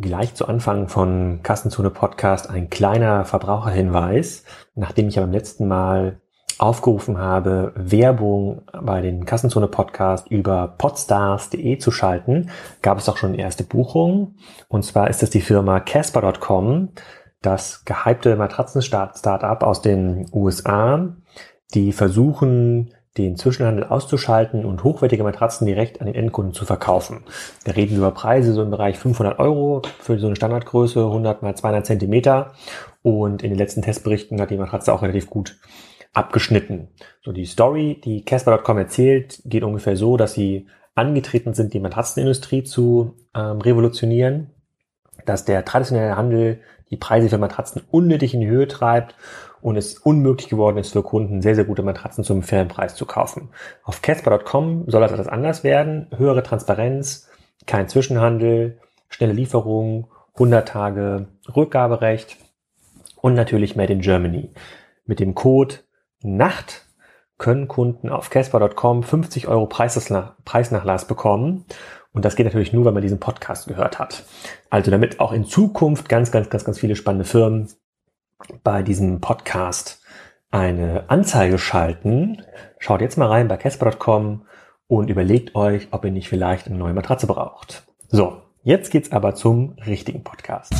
Gleich zu Anfang von Kassenzone Podcast ein kleiner Verbraucherhinweis. Nachdem ich ja beim letzten Mal aufgerufen habe, Werbung bei den Kassenzone Podcast über podstars.de zu schalten, gab es auch schon erste Buchungen. Und zwar ist es die Firma Casper.com, das gehypte Matratzen-Startup aus den USA, die versuchen, den Zwischenhandel auszuschalten und hochwertige Matratzen direkt an den Endkunden zu verkaufen. Wir reden über Preise so im Bereich 500 Euro für so eine Standardgröße, 100 mal 200 Zentimeter. Und in den letzten Testberichten hat die Matratze auch relativ gut abgeschnitten. So die Story, die Casper.com erzählt, geht ungefähr so, dass sie angetreten sind, die Matratzenindustrie zu ähm, revolutionieren, dass der traditionelle Handel die Preise für Matratzen unnötig in die Höhe treibt und es unmöglich geworden ist für Kunden, sehr, sehr gute Matratzen zum fairen Preis zu kaufen. Auf Casper.com soll das alles anders werden. Höhere Transparenz, kein Zwischenhandel, schnelle Lieferung, 100 Tage Rückgaberecht und natürlich Made in Germany. Mit dem Code NACHT können Kunden auf Casper.com 50 Euro Preisnachlass bekommen. Und das geht natürlich nur, wenn man diesen Podcast gehört hat. Also damit auch in Zukunft ganz, ganz, ganz, ganz viele spannende Firmen bei diesem Podcast eine Anzeige schalten, schaut jetzt mal rein bei Casper.com und überlegt euch, ob ihr nicht vielleicht eine neue Matratze braucht. So, jetzt geht's aber zum richtigen Podcast.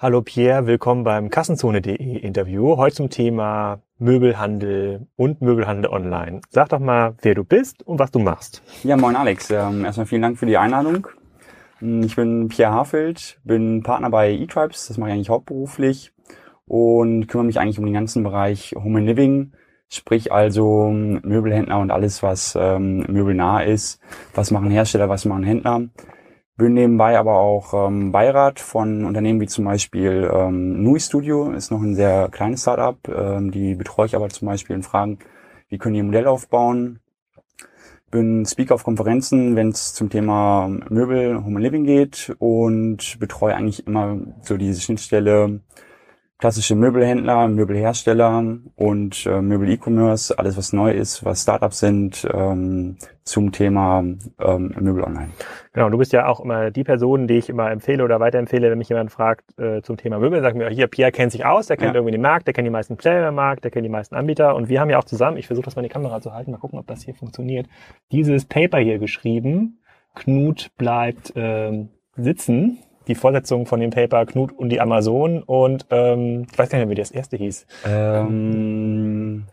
Hallo Pierre, willkommen beim Kassenzone.de Interview. Heute zum Thema Möbelhandel und Möbelhandel online. Sag doch mal, wer du bist und was du machst. Ja, moin Alex. Ähm, erstmal vielen Dank für die Einladung. Hm, ich bin Pierre Hafeld, bin Partner bei eTribes, das mache ich eigentlich hauptberuflich und kümmere mich eigentlich um den ganzen Bereich Home and Living, sprich also hm, Möbelhändler und alles, was ähm, möbelnah ist. Was machen Hersteller, was machen Händler. Bin nebenbei aber auch ähm, Beirat von Unternehmen wie zum Beispiel ähm, Nui Studio, ist noch ein sehr kleines Startup. Ähm, die betreue ich aber zum Beispiel in Fragen, wie können die ein Modell aufbauen, bin Speaker auf Konferenzen, wenn es zum Thema Möbel, Home Living geht und betreue eigentlich immer so diese Schnittstelle klassische Möbelhändler, Möbelhersteller und äh, Möbel-E-Commerce, alles was neu ist, was Startups sind, ähm, zum Thema ähm, Möbel online. Genau, du bist ja auch immer die Person, die ich immer empfehle oder weiterempfehle, wenn mich jemand fragt äh, zum Thema Möbel, sagt mir, hier, Pierre kennt sich aus, der kennt ja. irgendwie den Markt, der kennt die meisten Player im Markt, der kennt die meisten Anbieter und wir haben ja auch zusammen, ich versuche das mal in die Kamera zu halten, mal gucken, ob das hier funktioniert, dieses Paper hier geschrieben, Knut bleibt ähm, sitzen die Vorsetzung von dem Paper Knut und die Amazon und ähm, ich weiß gar nicht mehr, wie das erste hieß. Ähm,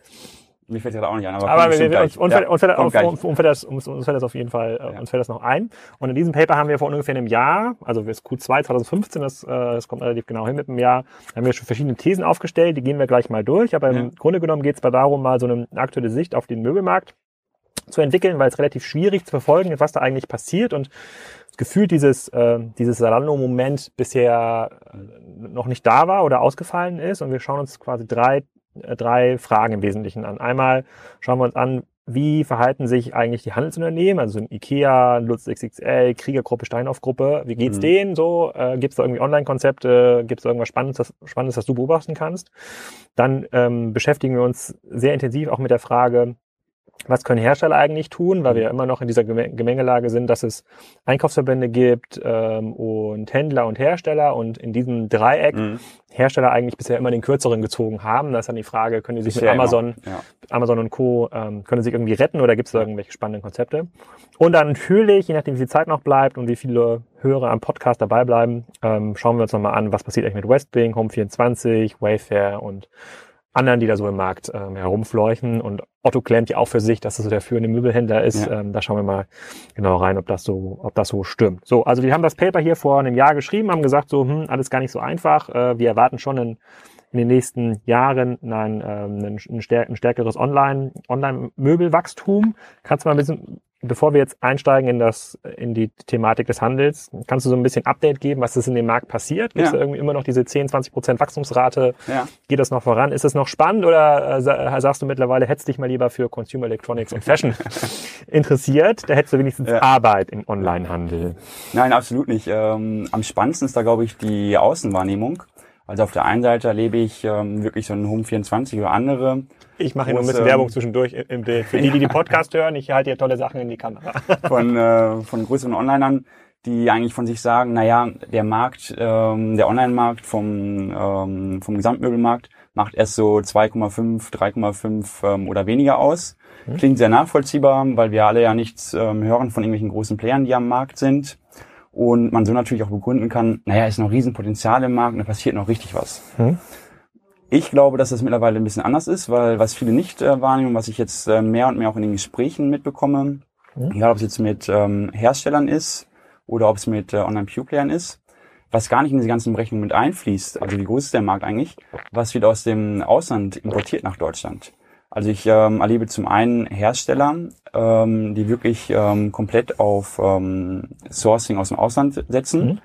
mir fällt das auch nicht ein, aber, aber wir, uns, uns, ja, uns, fällt, auf, uns, fällt das, uns, uns fällt das auf jeden Fall, äh, ja. uns fällt das noch ein. Und in diesem Paper haben wir vor ungefähr einem Jahr, also das Q2 2015, das, das kommt relativ genau hin mit einem Jahr, haben wir schon verschiedene Thesen aufgestellt, die gehen wir gleich mal durch. Aber im ja. Grunde genommen geht es darum, mal so eine aktuelle Sicht auf den Möbelmarkt zu entwickeln, weil es relativ schwierig zu verfolgen ist, was da eigentlich passiert und gefühlt dieses, äh, dieses Salando-Moment bisher noch nicht da war oder ausgefallen ist. Und wir schauen uns quasi drei, äh, drei Fragen im Wesentlichen an. Einmal schauen wir uns an, wie verhalten sich eigentlich die Handelsunternehmen, also ein IKEA, Lutz XXL, Kriegergruppe, Steinhoff-Gruppe, wie geht's mhm. denen so? Äh, Gibt es da irgendwie Online-Konzepte? Gibt es da irgendwas Spannendes das, Spannendes, das du beobachten kannst? Dann ähm, beschäftigen wir uns sehr intensiv auch mit der Frage, was können Hersteller eigentlich tun, weil wir ja immer noch in dieser Gemengelage sind, dass es Einkaufsverbände gibt ähm, und Händler und Hersteller und in diesem Dreieck mhm. Hersteller eigentlich bisher immer den kürzeren gezogen haben. Da ist dann die Frage, können die sich bisher mit Amazon, ja. Amazon und Co. Ähm, können sie sich irgendwie retten oder gibt es da irgendwelche spannenden Konzepte? Und dann natürlich, je nachdem wie viel Zeit noch bleibt und wie viele Hörer am Podcast dabei bleiben, ähm, schauen wir uns nochmal an, was passiert eigentlich mit Westwing, Home24, Wayfair und anderen, die da so im Markt ähm, herumfleuchen. Und Otto klemmt ja auch für sich, dass das so der führende Möbelhändler ist. Ja. Ähm, da schauen wir mal genau rein, ob das so, ob das so stimmt. So, also wir haben das Paper hier vor einem Jahr geschrieben, haben gesagt, so, hm, alles gar nicht so einfach. Äh, wir erwarten schon in, in den nächsten Jahren ein, ähm, ein, ein, stärkeres Online, Online-Möbelwachstum. Kannst du mal ein bisschen bevor wir jetzt einsteigen in das, in die Thematik des Handels, kannst du so ein bisschen Update geben, was ist in dem Markt passiert? Gibt es ja. irgendwie immer noch diese 10, 20 Prozent Wachstumsrate? Ja. Geht das noch voran? Ist das noch spannend oder äh, sagst du mittlerweile, hättest dich mal lieber für Consumer Electronics und Fashion interessiert? Da hättest du wenigstens ja. Arbeit im Onlinehandel. Nein, absolut nicht. Ähm, am spannendsten ist da, glaube ich, die Außenwahrnehmung. Also auf der einen Seite erlebe ich ähm, wirklich so einen Home 24 oder andere. Ich mache hier nur ein bisschen Werbung zwischendurch im Bild. Für die, die die Podcast hören, ich halte hier tolle Sachen in die Kamera. Von, äh, von größeren Onlinern, die eigentlich von sich sagen, naja, der Markt, ähm, der Online-Markt vom, ähm, vom Gesamtmöbelmarkt macht erst so 2,5, 3,5 ähm, oder weniger aus. Mhm. Klingt sehr nachvollziehbar, weil wir alle ja nichts ähm, hören von irgendwelchen großen Playern, die am Markt sind. Und man so natürlich auch begründen kann, naja, ist noch Riesenpotenzial im Markt und da passiert noch richtig was. Hm. Ich glaube, dass das mittlerweile ein bisschen anders ist, weil was viele nicht äh, wahrnehmen, was ich jetzt äh, mehr und mehr auch in den Gesprächen mitbekomme, hm. egal ob es jetzt mit ähm, Herstellern ist oder ob es mit äh, Online-Pure-Playern ist, was gar nicht in diese ganzen Berechnungen mit einfließt, also wie groß ist der Markt eigentlich, was wird aus dem Ausland importiert nach Deutschland. Also ich ähm, erlebe zum einen Hersteller, ähm, die wirklich ähm, komplett auf ähm, Sourcing aus dem Ausland setzen. Mhm.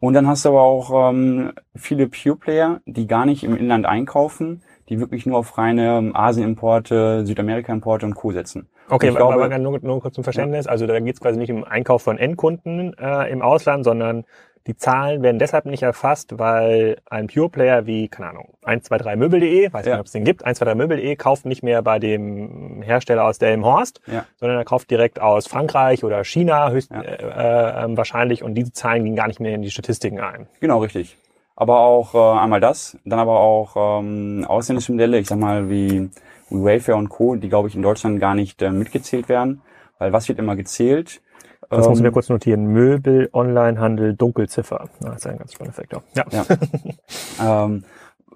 Und dann hast du aber auch ähm, viele Pure-Player, die gar nicht im Inland einkaufen, die wirklich nur auf reine ähm, Asien-Importe, Südamerika-Importe und Co. setzen. Okay, aber, glaube, aber nur, nur kurz zum Verständnis. Ja. Also da geht es quasi nicht um Einkauf von Endkunden äh, im Ausland, sondern die Zahlen werden deshalb nicht erfasst, weil ein Pure Player wie, keine Ahnung, 123möbel.de, weiß ja. nicht, ob es den gibt, 123möbel.de kauft nicht mehr bei dem Hersteller aus Delmenhorst, ja. sondern er kauft direkt aus Frankreich oder China höchst, ja. äh, äh, wahrscheinlich und diese Zahlen gehen gar nicht mehr in die Statistiken ein. Genau, richtig. Aber auch äh, einmal das, dann aber auch ähm, ausländische Modelle, ich sag mal wie, wie Wayfair und Co., die glaube ich in Deutschland gar nicht äh, mitgezählt werden, weil was wird immer gezählt? Das ähm, muss ich mir kurz notieren. Möbel, Onlinehandel, Dunkelziffer. Das ist ein ganz spannender Faktor. Ja. ja. ähm,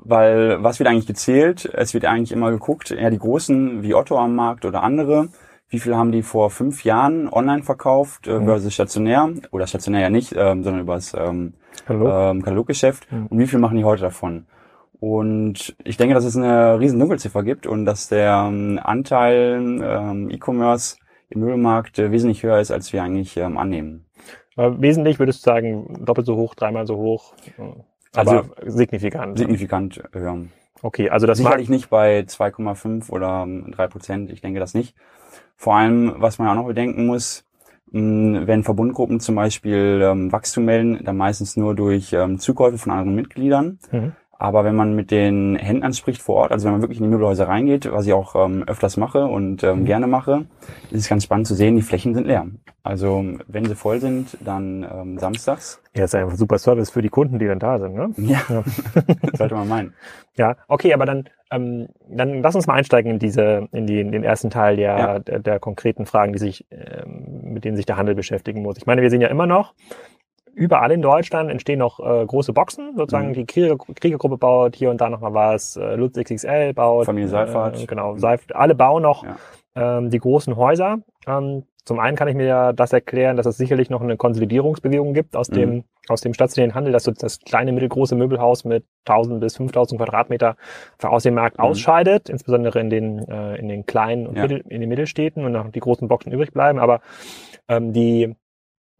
weil was wird eigentlich gezählt? Es wird eigentlich immer geguckt, ja die Großen wie Otto am Markt oder andere, wie viel haben die vor fünf Jahren online verkauft äh, mhm. versus stationär oder stationär ja nicht, ähm, sondern übers ähm, ähm, Kataloggeschäft mhm. und wie viel machen die heute davon? Und ich denke, dass es eine riesen Dunkelziffer gibt und dass der ähm, Anteil ähm, E-Commerce im Möbelmarkt äh, wesentlich höher ist, als wir eigentlich ähm, annehmen. Aber wesentlich würdest du sagen, doppelt so hoch, dreimal so hoch, äh, aber also, signifikant. Signifikant höher. Okay, also das Sicherlich nicht bei 2,5 oder 3 Prozent, ich denke das nicht. Vor allem, was man auch noch bedenken muss, wenn Verbundgruppen zum Beispiel ähm, Wachstum melden, dann meistens nur durch ähm, Zukäufe von anderen Mitgliedern. Mhm. Aber wenn man mit den Händlern spricht vor Ort, also wenn man wirklich in die Möbelhäuser reingeht, was ich auch ähm, öfters mache und ähm, mhm. gerne mache, ist es ganz spannend zu sehen, die Flächen sind leer. Also wenn sie voll sind, dann ähm, samstags. Ja, ist einfach super Service für die Kunden, die dann da sind, ne? Ja, ja. sollte man meinen. Ja, okay, aber dann, ähm, dann lass uns mal einsteigen in diese, in, die, in den ersten Teil der, ja. der, der konkreten Fragen, die sich, ähm, mit denen sich der Handel beschäftigen muss. Ich meine, wir sehen ja immer noch, überall in Deutschland entstehen noch äh, große Boxen, sozusagen mhm. die Krieger, Kriegergruppe baut hier und da nochmal was, äh, Lutz XXL baut. Familie Seifert. Äh, genau, Seif alle bauen noch ja. ähm, die großen Häuser. Ähm, zum einen kann ich mir ja das erklären, dass es sicherlich noch eine Konsolidierungsbewegung gibt aus mhm. dem aus dem stationären Handel, dass so das kleine mittelgroße Möbelhaus mit 1000 bis 5000 Quadratmeter aus dem Markt mhm. ausscheidet, insbesondere in den äh, in den kleinen und ja. Mittel, in den Mittelstädten und noch die großen Boxen übrig bleiben. Aber ähm, die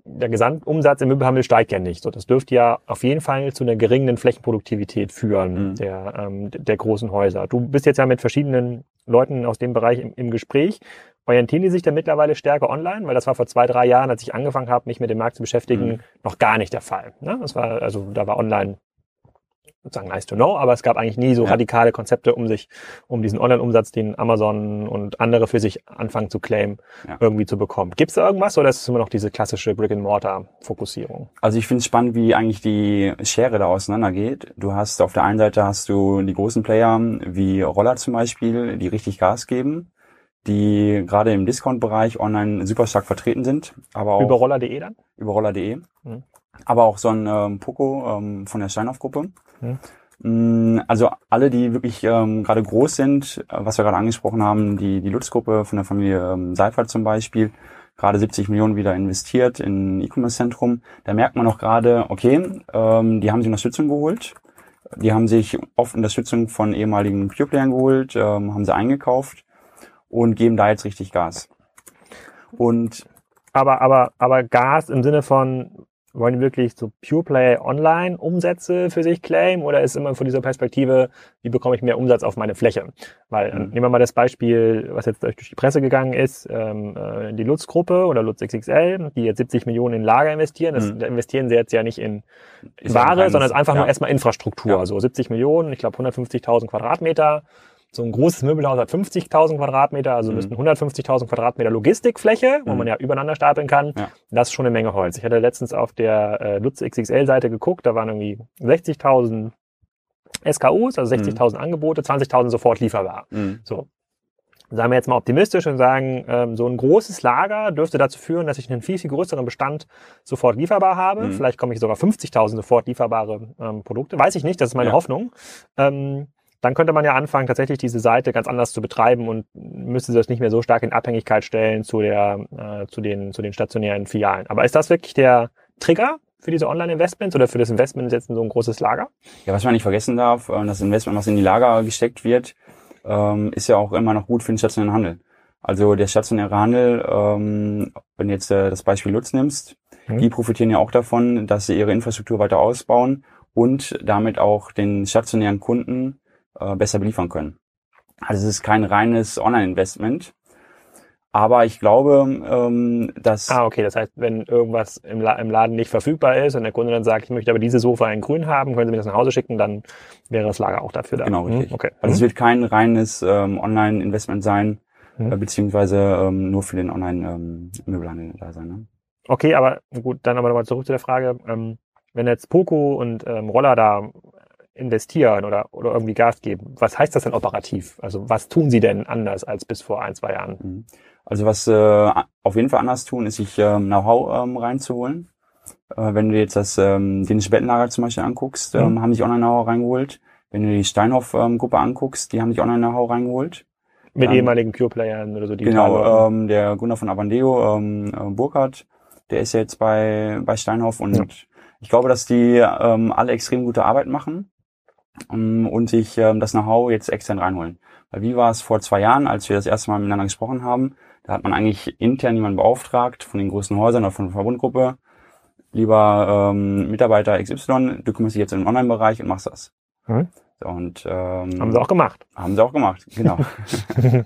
der Gesamtumsatz im Möbelhandel steigt ja nicht. So, das dürfte ja auf jeden Fall zu einer geringen Flächenproduktivität führen mhm. der, ähm, der großen Häuser. Du bist jetzt ja mit verschiedenen Leuten aus dem Bereich im, im Gespräch. Orientieren die sich da mittlerweile stärker online? Weil das war vor zwei, drei Jahren, als ich angefangen habe, mich mit dem Markt zu beschäftigen, mhm. noch gar nicht der Fall. Ne? Das war, also da war online sozusagen nice to know, aber es gab eigentlich nie so ja. radikale Konzepte, um sich, um diesen Online-Umsatz, den Amazon und andere für sich anfangen zu claimen, ja. irgendwie zu bekommen. Gibt es da irgendwas oder ist es immer noch diese klassische Brick-and-Mortar-Fokussierung? Also ich finde es spannend, wie eigentlich die Schere da auseinandergeht. Du hast auf der einen Seite hast du die großen Player wie Roller zum Beispiel, die richtig Gas geben die gerade im Discount-Bereich online super stark vertreten sind. Aber auch über roller.de dann? Über roller.de. Mhm aber auch so ein ähm, Poco ähm, von der Steinhoff-Gruppe. Mhm. Also alle, die wirklich ähm, gerade groß sind, äh, was wir gerade angesprochen haben, die, die Lutz-Gruppe von der Familie ähm, Seifert zum Beispiel, gerade 70 Millionen wieder investiert in E-Commerce-Zentrum. Da merkt man auch gerade, okay, ähm, die haben sich Unterstützung geholt. Die haben sich oft Unterstützung von ehemaligen Pure-Playern geholt, ähm, haben sie eingekauft und geben da jetzt richtig Gas. Und aber, aber, aber Gas im Sinne von, wollen die wirklich so Pure Play Online Umsätze für sich claimen oder ist immer von dieser Perspektive, wie bekomme ich mehr Umsatz auf meine Fläche? Weil äh, mhm. nehmen wir mal das Beispiel, was jetzt durch die Presse gegangen ist, ähm, äh, die Lutz-Gruppe oder Lutz XXL, die jetzt 70 Millionen in Lager investieren. Das mhm. da investieren sie jetzt ja nicht in ist Ware, sondern es ist einfach ja. nur erstmal Infrastruktur. Ja. So 70 Millionen, ich glaube 150.000 Quadratmeter so ein großes Möbelhaus hat 50.000 Quadratmeter, also mhm. müssten 150.000 Quadratmeter Logistikfläche, wo mhm. man ja übereinander stapeln kann. Ja. Das ist schon eine Menge Holz. Ich hatte letztens auf der äh, Lutz XXL-Seite geguckt, da waren irgendwie 60.000 SKUs, also 60.000 mhm. Angebote, 20.000 sofort lieferbar. Mhm. So. Sagen wir jetzt mal optimistisch und sagen, ähm, so ein großes Lager dürfte dazu führen, dass ich einen viel, viel größeren Bestand sofort lieferbar habe. Mhm. Vielleicht komme ich sogar 50.000 sofort lieferbare ähm, Produkte. Weiß ich nicht, das ist meine ja. Hoffnung. Ähm, dann könnte man ja anfangen, tatsächlich diese Seite ganz anders zu betreiben und müsste das nicht mehr so stark in Abhängigkeit stellen zu, der, äh, zu, den, zu den stationären Filialen. Aber ist das wirklich der Trigger für diese Online-Investments oder für das Investment jetzt in so ein großes Lager? Ja, was man nicht vergessen darf, äh, das Investment, was in die Lager gesteckt wird, ähm, ist ja auch immer noch gut für den stationären Handel. Also der stationäre Handel, ähm, wenn du jetzt äh, das Beispiel Lutz nimmst, mhm. die profitieren ja auch davon, dass sie ihre Infrastruktur weiter ausbauen und damit auch den stationären Kunden äh, besser beliefern können. Also es ist kein reines Online-Investment. Aber ich glaube, ähm, dass... Ah, okay. Das heißt, wenn irgendwas im, La im Laden nicht verfügbar ist und der Kunde dann sagt, ich möchte aber diese Sofa in grün haben, können Sie mir das nach Hause schicken, dann wäre das Lager auch dafür da. Genau, richtig. Hm, okay. Also es wird kein reines ähm, Online-Investment sein, mhm. äh, beziehungsweise ähm, nur für den Online-Möbelhandel ähm, da sein. Ne? Okay, aber gut, dann aber nochmal zurück zu der Frage. Ähm, wenn jetzt Poco und ähm, Roller da investieren oder, oder irgendwie Gas geben. Was heißt das denn operativ? Also was tun Sie denn anders als bis vor ein, zwei Jahren? Mhm. Also was äh, auf jeden Fall anders tun, ist sich ähm, Know-how ähm, reinzuholen. Äh, wenn du jetzt das ähm, dänische Bettenlager zum Beispiel anguckst, ähm, mhm. haben sich Online-Know-how reingeholt. Wenn du die Steinhoff-Gruppe ähm, anguckst, die haben sich Online-Know-how reingeholt. Mit ähm, ehemaligen Pure-Playern oder so? Die genau, ähm, der Gunnar von Avandeo, ähm, äh, Burkhardt, der ist ja jetzt bei, bei Steinhoff und ja. ich glaube, dass die ähm, alle extrem gute Arbeit machen und sich ähm, das Know-how jetzt extern reinholen. Weil wie war es vor zwei Jahren, als wir das erste Mal miteinander gesprochen haben? Da hat man eigentlich intern jemanden beauftragt von den größten Häusern oder von der Verbundgruppe. Lieber ähm, Mitarbeiter XY, du kümmerst dich jetzt im Online-Bereich und machst das. Hm. So, und, ähm, haben sie auch gemacht. Haben sie auch gemacht, genau.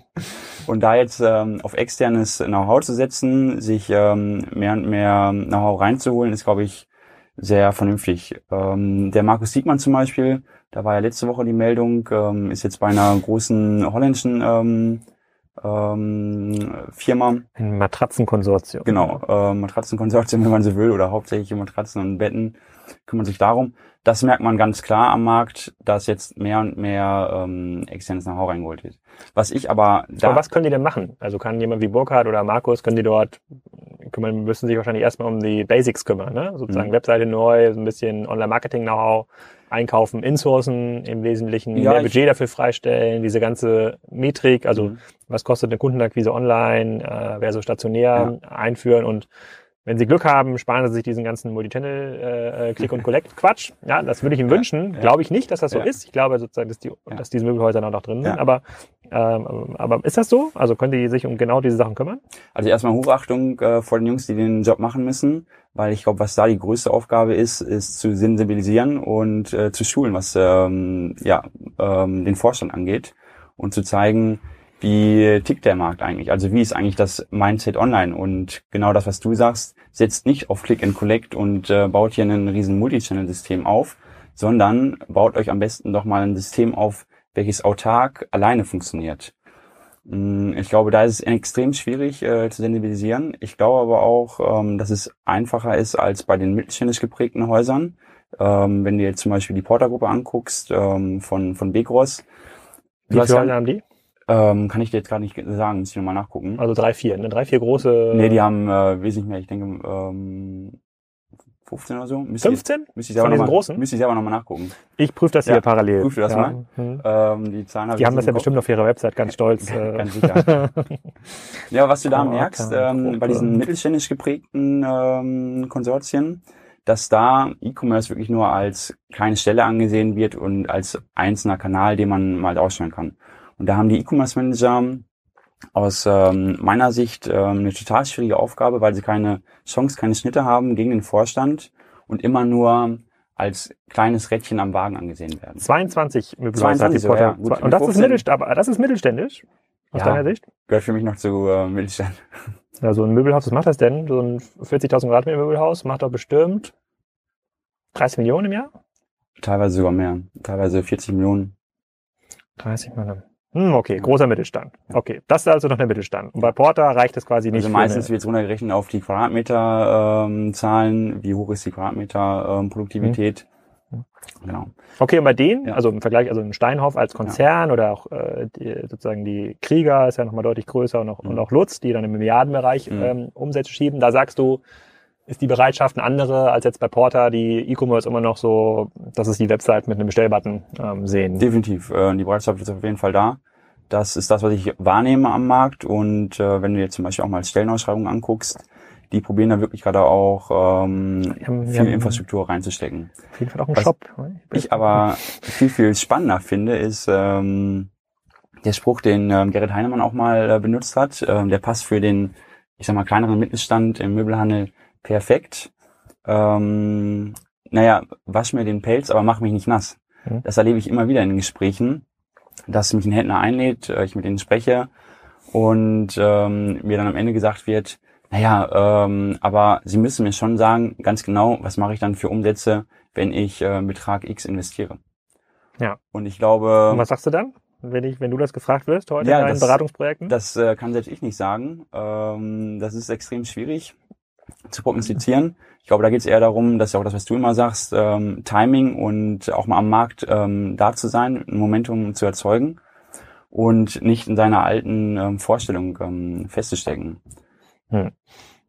und da jetzt ähm, auf externes Know-how zu setzen, sich ähm, mehr und mehr Know-how reinzuholen, ist, glaube ich, sehr vernünftig. Ähm, der Markus Siegmann zum Beispiel, da war ja letzte Woche die Meldung, ähm, ist jetzt bei einer großen holländischen ähm, ähm, Firma. Ein Matratzenkonsortium. Genau, äh, Matratzenkonsortium, wenn man so will, oder hauptsächlich Matratzen und Betten kümmern sich darum. Das merkt man ganz klar am Markt, dass jetzt mehr und mehr ähm, externes Know-how reingeholt wird. Was ich aber da... Aber was können die denn machen? Also kann jemand wie Burkhard oder Markus, können die dort kümmern, müssen sich wahrscheinlich erstmal um die Basics kümmern, ne? Sozusagen mhm. Webseite neu, so ein bisschen Online-Marketing-Know-how, einkaufen, insourcen im Wesentlichen, ja, mehr Budget dafür freistellen, diese ganze Metrik, also mhm. was kostet eine Kundenakquise online äh, versus stationär ja. einführen und wenn Sie Glück haben, sparen Sie sich diesen ganzen Multichannel äh, äh Click und Collect Quatsch. Ja, das würde ich Ihnen wünschen. Ja, Glaube ich nicht, dass das so ja. ist. Ich glaube sozusagen, dass die, dass diese Möbelhäuser noch drin sind. Aber ähm, aber ist das so? Also können die sich um genau diese Sachen kümmern? Also erstmal Hochachtung äh, vor den Jungs, die den Job machen müssen, weil ich glaube, was da die größte Aufgabe ist, ist zu sensibilisieren und äh, zu schulen, was ähm, ja ähm, den Vorstand angeht und zu zeigen, wie tickt der Markt eigentlich? Also wie ist eigentlich das Mindset online? Und genau das, was du sagst, setzt nicht auf Click and Collect und äh, baut hier ein riesen Multichannel-System auf, sondern baut euch am besten doch mal ein System auf, welches autark alleine funktioniert. Mm, ich glaube, da ist es extrem schwierig äh, zu sensibilisieren. Ich glaube aber auch, ähm, dass es einfacher ist als bei den mittelständisch geprägten Häusern. Ähm, wenn du jetzt zum Beispiel die Portergruppe anguckst ähm, von, von Begros. Wie viele Häuser haben die? Ähm, kann ich dir jetzt gerade nicht sagen, muss ich nochmal nachgucken. Also drei, vier, ne? Drei, vier große. Nee, die haben äh, wesentlich mehr, ich denke, ähm, 15 oder so. Müsste 15? Ich, müsste ich selber Von noch mal, großen? Müsste ich selber nochmal nachgucken. Ich prüfe das ja, hier parallel. Prüfe das ja. mal. Mhm. Ähm, die Zahlen hab die haben das ja bestimmt auf ihrer Website ganz stolz. Äh. ganz sicher. ja, was du da merkst, ähm, bei diesen mittelständisch geprägten ähm, Konsortien, dass da E-Commerce wirklich nur als kleine Stelle angesehen wird und als einzelner Kanal, den man mal ausstellen kann. Und da haben die E-Commerce Manager aus ähm, meiner Sicht ähm, eine total schwierige Aufgabe, weil sie keine Chance, keine Schnitte haben gegen den Vorstand und immer nur als kleines Rädchen am Wagen angesehen werden. 22 Möbelhäuser 22 so, ja, gut, Und das ist, mittelständisch, aber das ist mittelständisch, aus ja, deiner Sicht? Gehört für mich noch zu äh, Mittelstand. Ja, so ein Möbelhaus, was macht das denn? So ein 40.000 Quadratmeter Möbelhaus macht doch bestimmt 30 Millionen im Jahr? Teilweise sogar mehr. Teilweise 40 Millionen. 30 Millionen. Hm, okay, großer Mittelstand. Okay, das ist also noch der Mittelstand. Und bei Porter reicht das quasi nicht. Also meistens wird es runtergerechnet auf die Quadratmeter-Zahlen. Ähm, wie hoch ist die Quadratmeter-Produktivität? Ähm, Genau. Okay, und bei denen, ja. also im Vergleich, also ein Steinhoff als Konzern ja. oder auch äh, die, sozusagen die Krieger ist ja nochmal deutlich größer und auch, mhm. und auch Lutz, die dann im Milliardenbereich mhm. ähm, Umsätze schieben, da sagst du, ist die Bereitschaft eine andere als jetzt bei Porter, die E-Commerce immer noch so, dass es die Website mit einem Bestellbutton ähm, sehen? Definitiv. Äh, die Bereitschaft ist auf jeden Fall da. Das ist das, was ich wahrnehme am Markt. Und äh, wenn du jetzt zum Beispiel auch mal Stellenausschreibungen anguckst, die probieren da wirklich gerade auch ähm, haben, viel Infrastruktur reinzustecken. Auf jeden Fall auch ein Was Shop. Ich aber viel, viel spannender finde, ist ähm, der Spruch, den ähm, Gerrit Heinemann auch mal äh, benutzt hat. Ähm, der passt für den, ich sag mal, kleineren Mittelstand im Möbelhandel perfekt. Ähm, naja, wasch mir den Pelz, aber mach mich nicht nass. Mhm. Das erlebe ich immer wieder in Gesprächen, dass mich ein Händler einlädt, äh, ich mit denen spreche und ähm, mir dann am Ende gesagt wird, naja, ähm, aber Sie müssen mir schon sagen, ganz genau, was mache ich dann für Umsätze, wenn ich äh, Betrag X investiere. Ja. Und ich glaube. Und was sagst du dann, wenn ich, wenn du das gefragt wirst heute ja, in deinen Beratungsprojekten? Das äh, kann selbst ich nicht sagen. Ähm, das ist extrem schwierig zu prognostizieren. Ich glaube, da geht es eher darum, dass ja auch das, was du immer sagst, ähm, Timing und auch mal am Markt ähm, da zu sein, ein Momentum zu erzeugen und nicht in seiner alten ähm, Vorstellung ähm, festzustecken. Hm.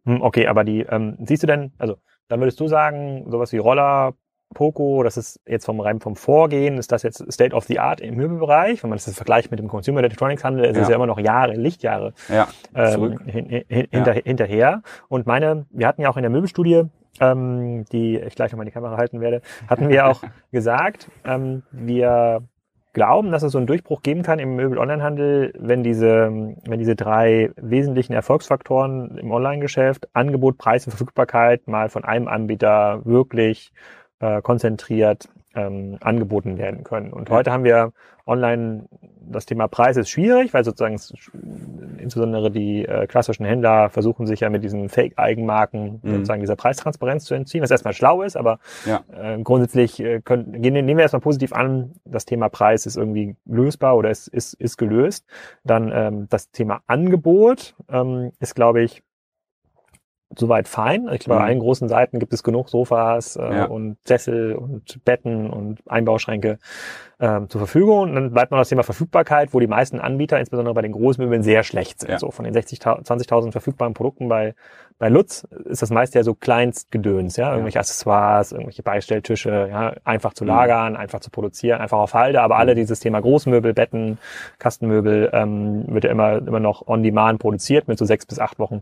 hm. Okay, aber die, ähm, siehst du denn, also dann würdest du sagen, sowas wie Roller, Poco, das ist jetzt vom rein vom Vorgehen, ist das jetzt State of the Art im Möbelbereich? Wenn man das jetzt vergleicht mit dem Consumer Electronics Handel, ist es ja. ja immer noch Jahre, Lichtjahre ja, ähm, hin, hin, hinter, ja. hinterher. Und meine, wir hatten ja auch in der Möbelstudie, ähm, die ich gleich nochmal in die Kamera halten werde, hatten wir auch gesagt, ähm, wir glauben, dass es so einen Durchbruch geben kann im Möbel-Online-Handel, wenn diese, wenn diese drei wesentlichen Erfolgsfaktoren im Online-Geschäft, Angebot, Preis und Verfügbarkeit, mal von einem Anbieter wirklich äh, konzentriert ähm, angeboten werden können. Und heute haben wir online das Thema Preis ist schwierig, weil sozusagen insbesondere die äh, klassischen Händler versuchen sich ja mit diesen Fake-Eigenmarken mhm. sozusagen dieser Preistransparenz zu entziehen, was erstmal schlau ist, aber ja. äh, grundsätzlich äh, können, gehen, nehmen wir erstmal positiv an, das Thema Preis ist irgendwie lösbar oder ist, ist, ist gelöst. Dann ähm, das Thema Angebot ähm, ist, glaube ich, soweit fein. Ich glaube, mhm. auf allen großen Seiten gibt es genug Sofas äh, ja. und Sessel und Betten und Einbauschränke ähm, zur Verfügung. Und dann bleibt noch das Thema Verfügbarkeit, wo die meisten Anbieter, insbesondere bei den Großmöbeln, sehr schlecht sind. Ja. So von den 60 20.000 verfügbaren Produkten bei bei Lutz ist das meiste ja so Kleinstgedöns, ja, irgendwelche Accessoires, irgendwelche Beistelltische, ja, einfach zu mhm. lagern, mhm. einfach zu produzieren, einfach auf Halde, aber alle mhm. dieses Thema Großmöbel, Betten, Kastenmöbel ähm, wird ja immer immer noch on demand produziert mit so sechs bis acht Wochen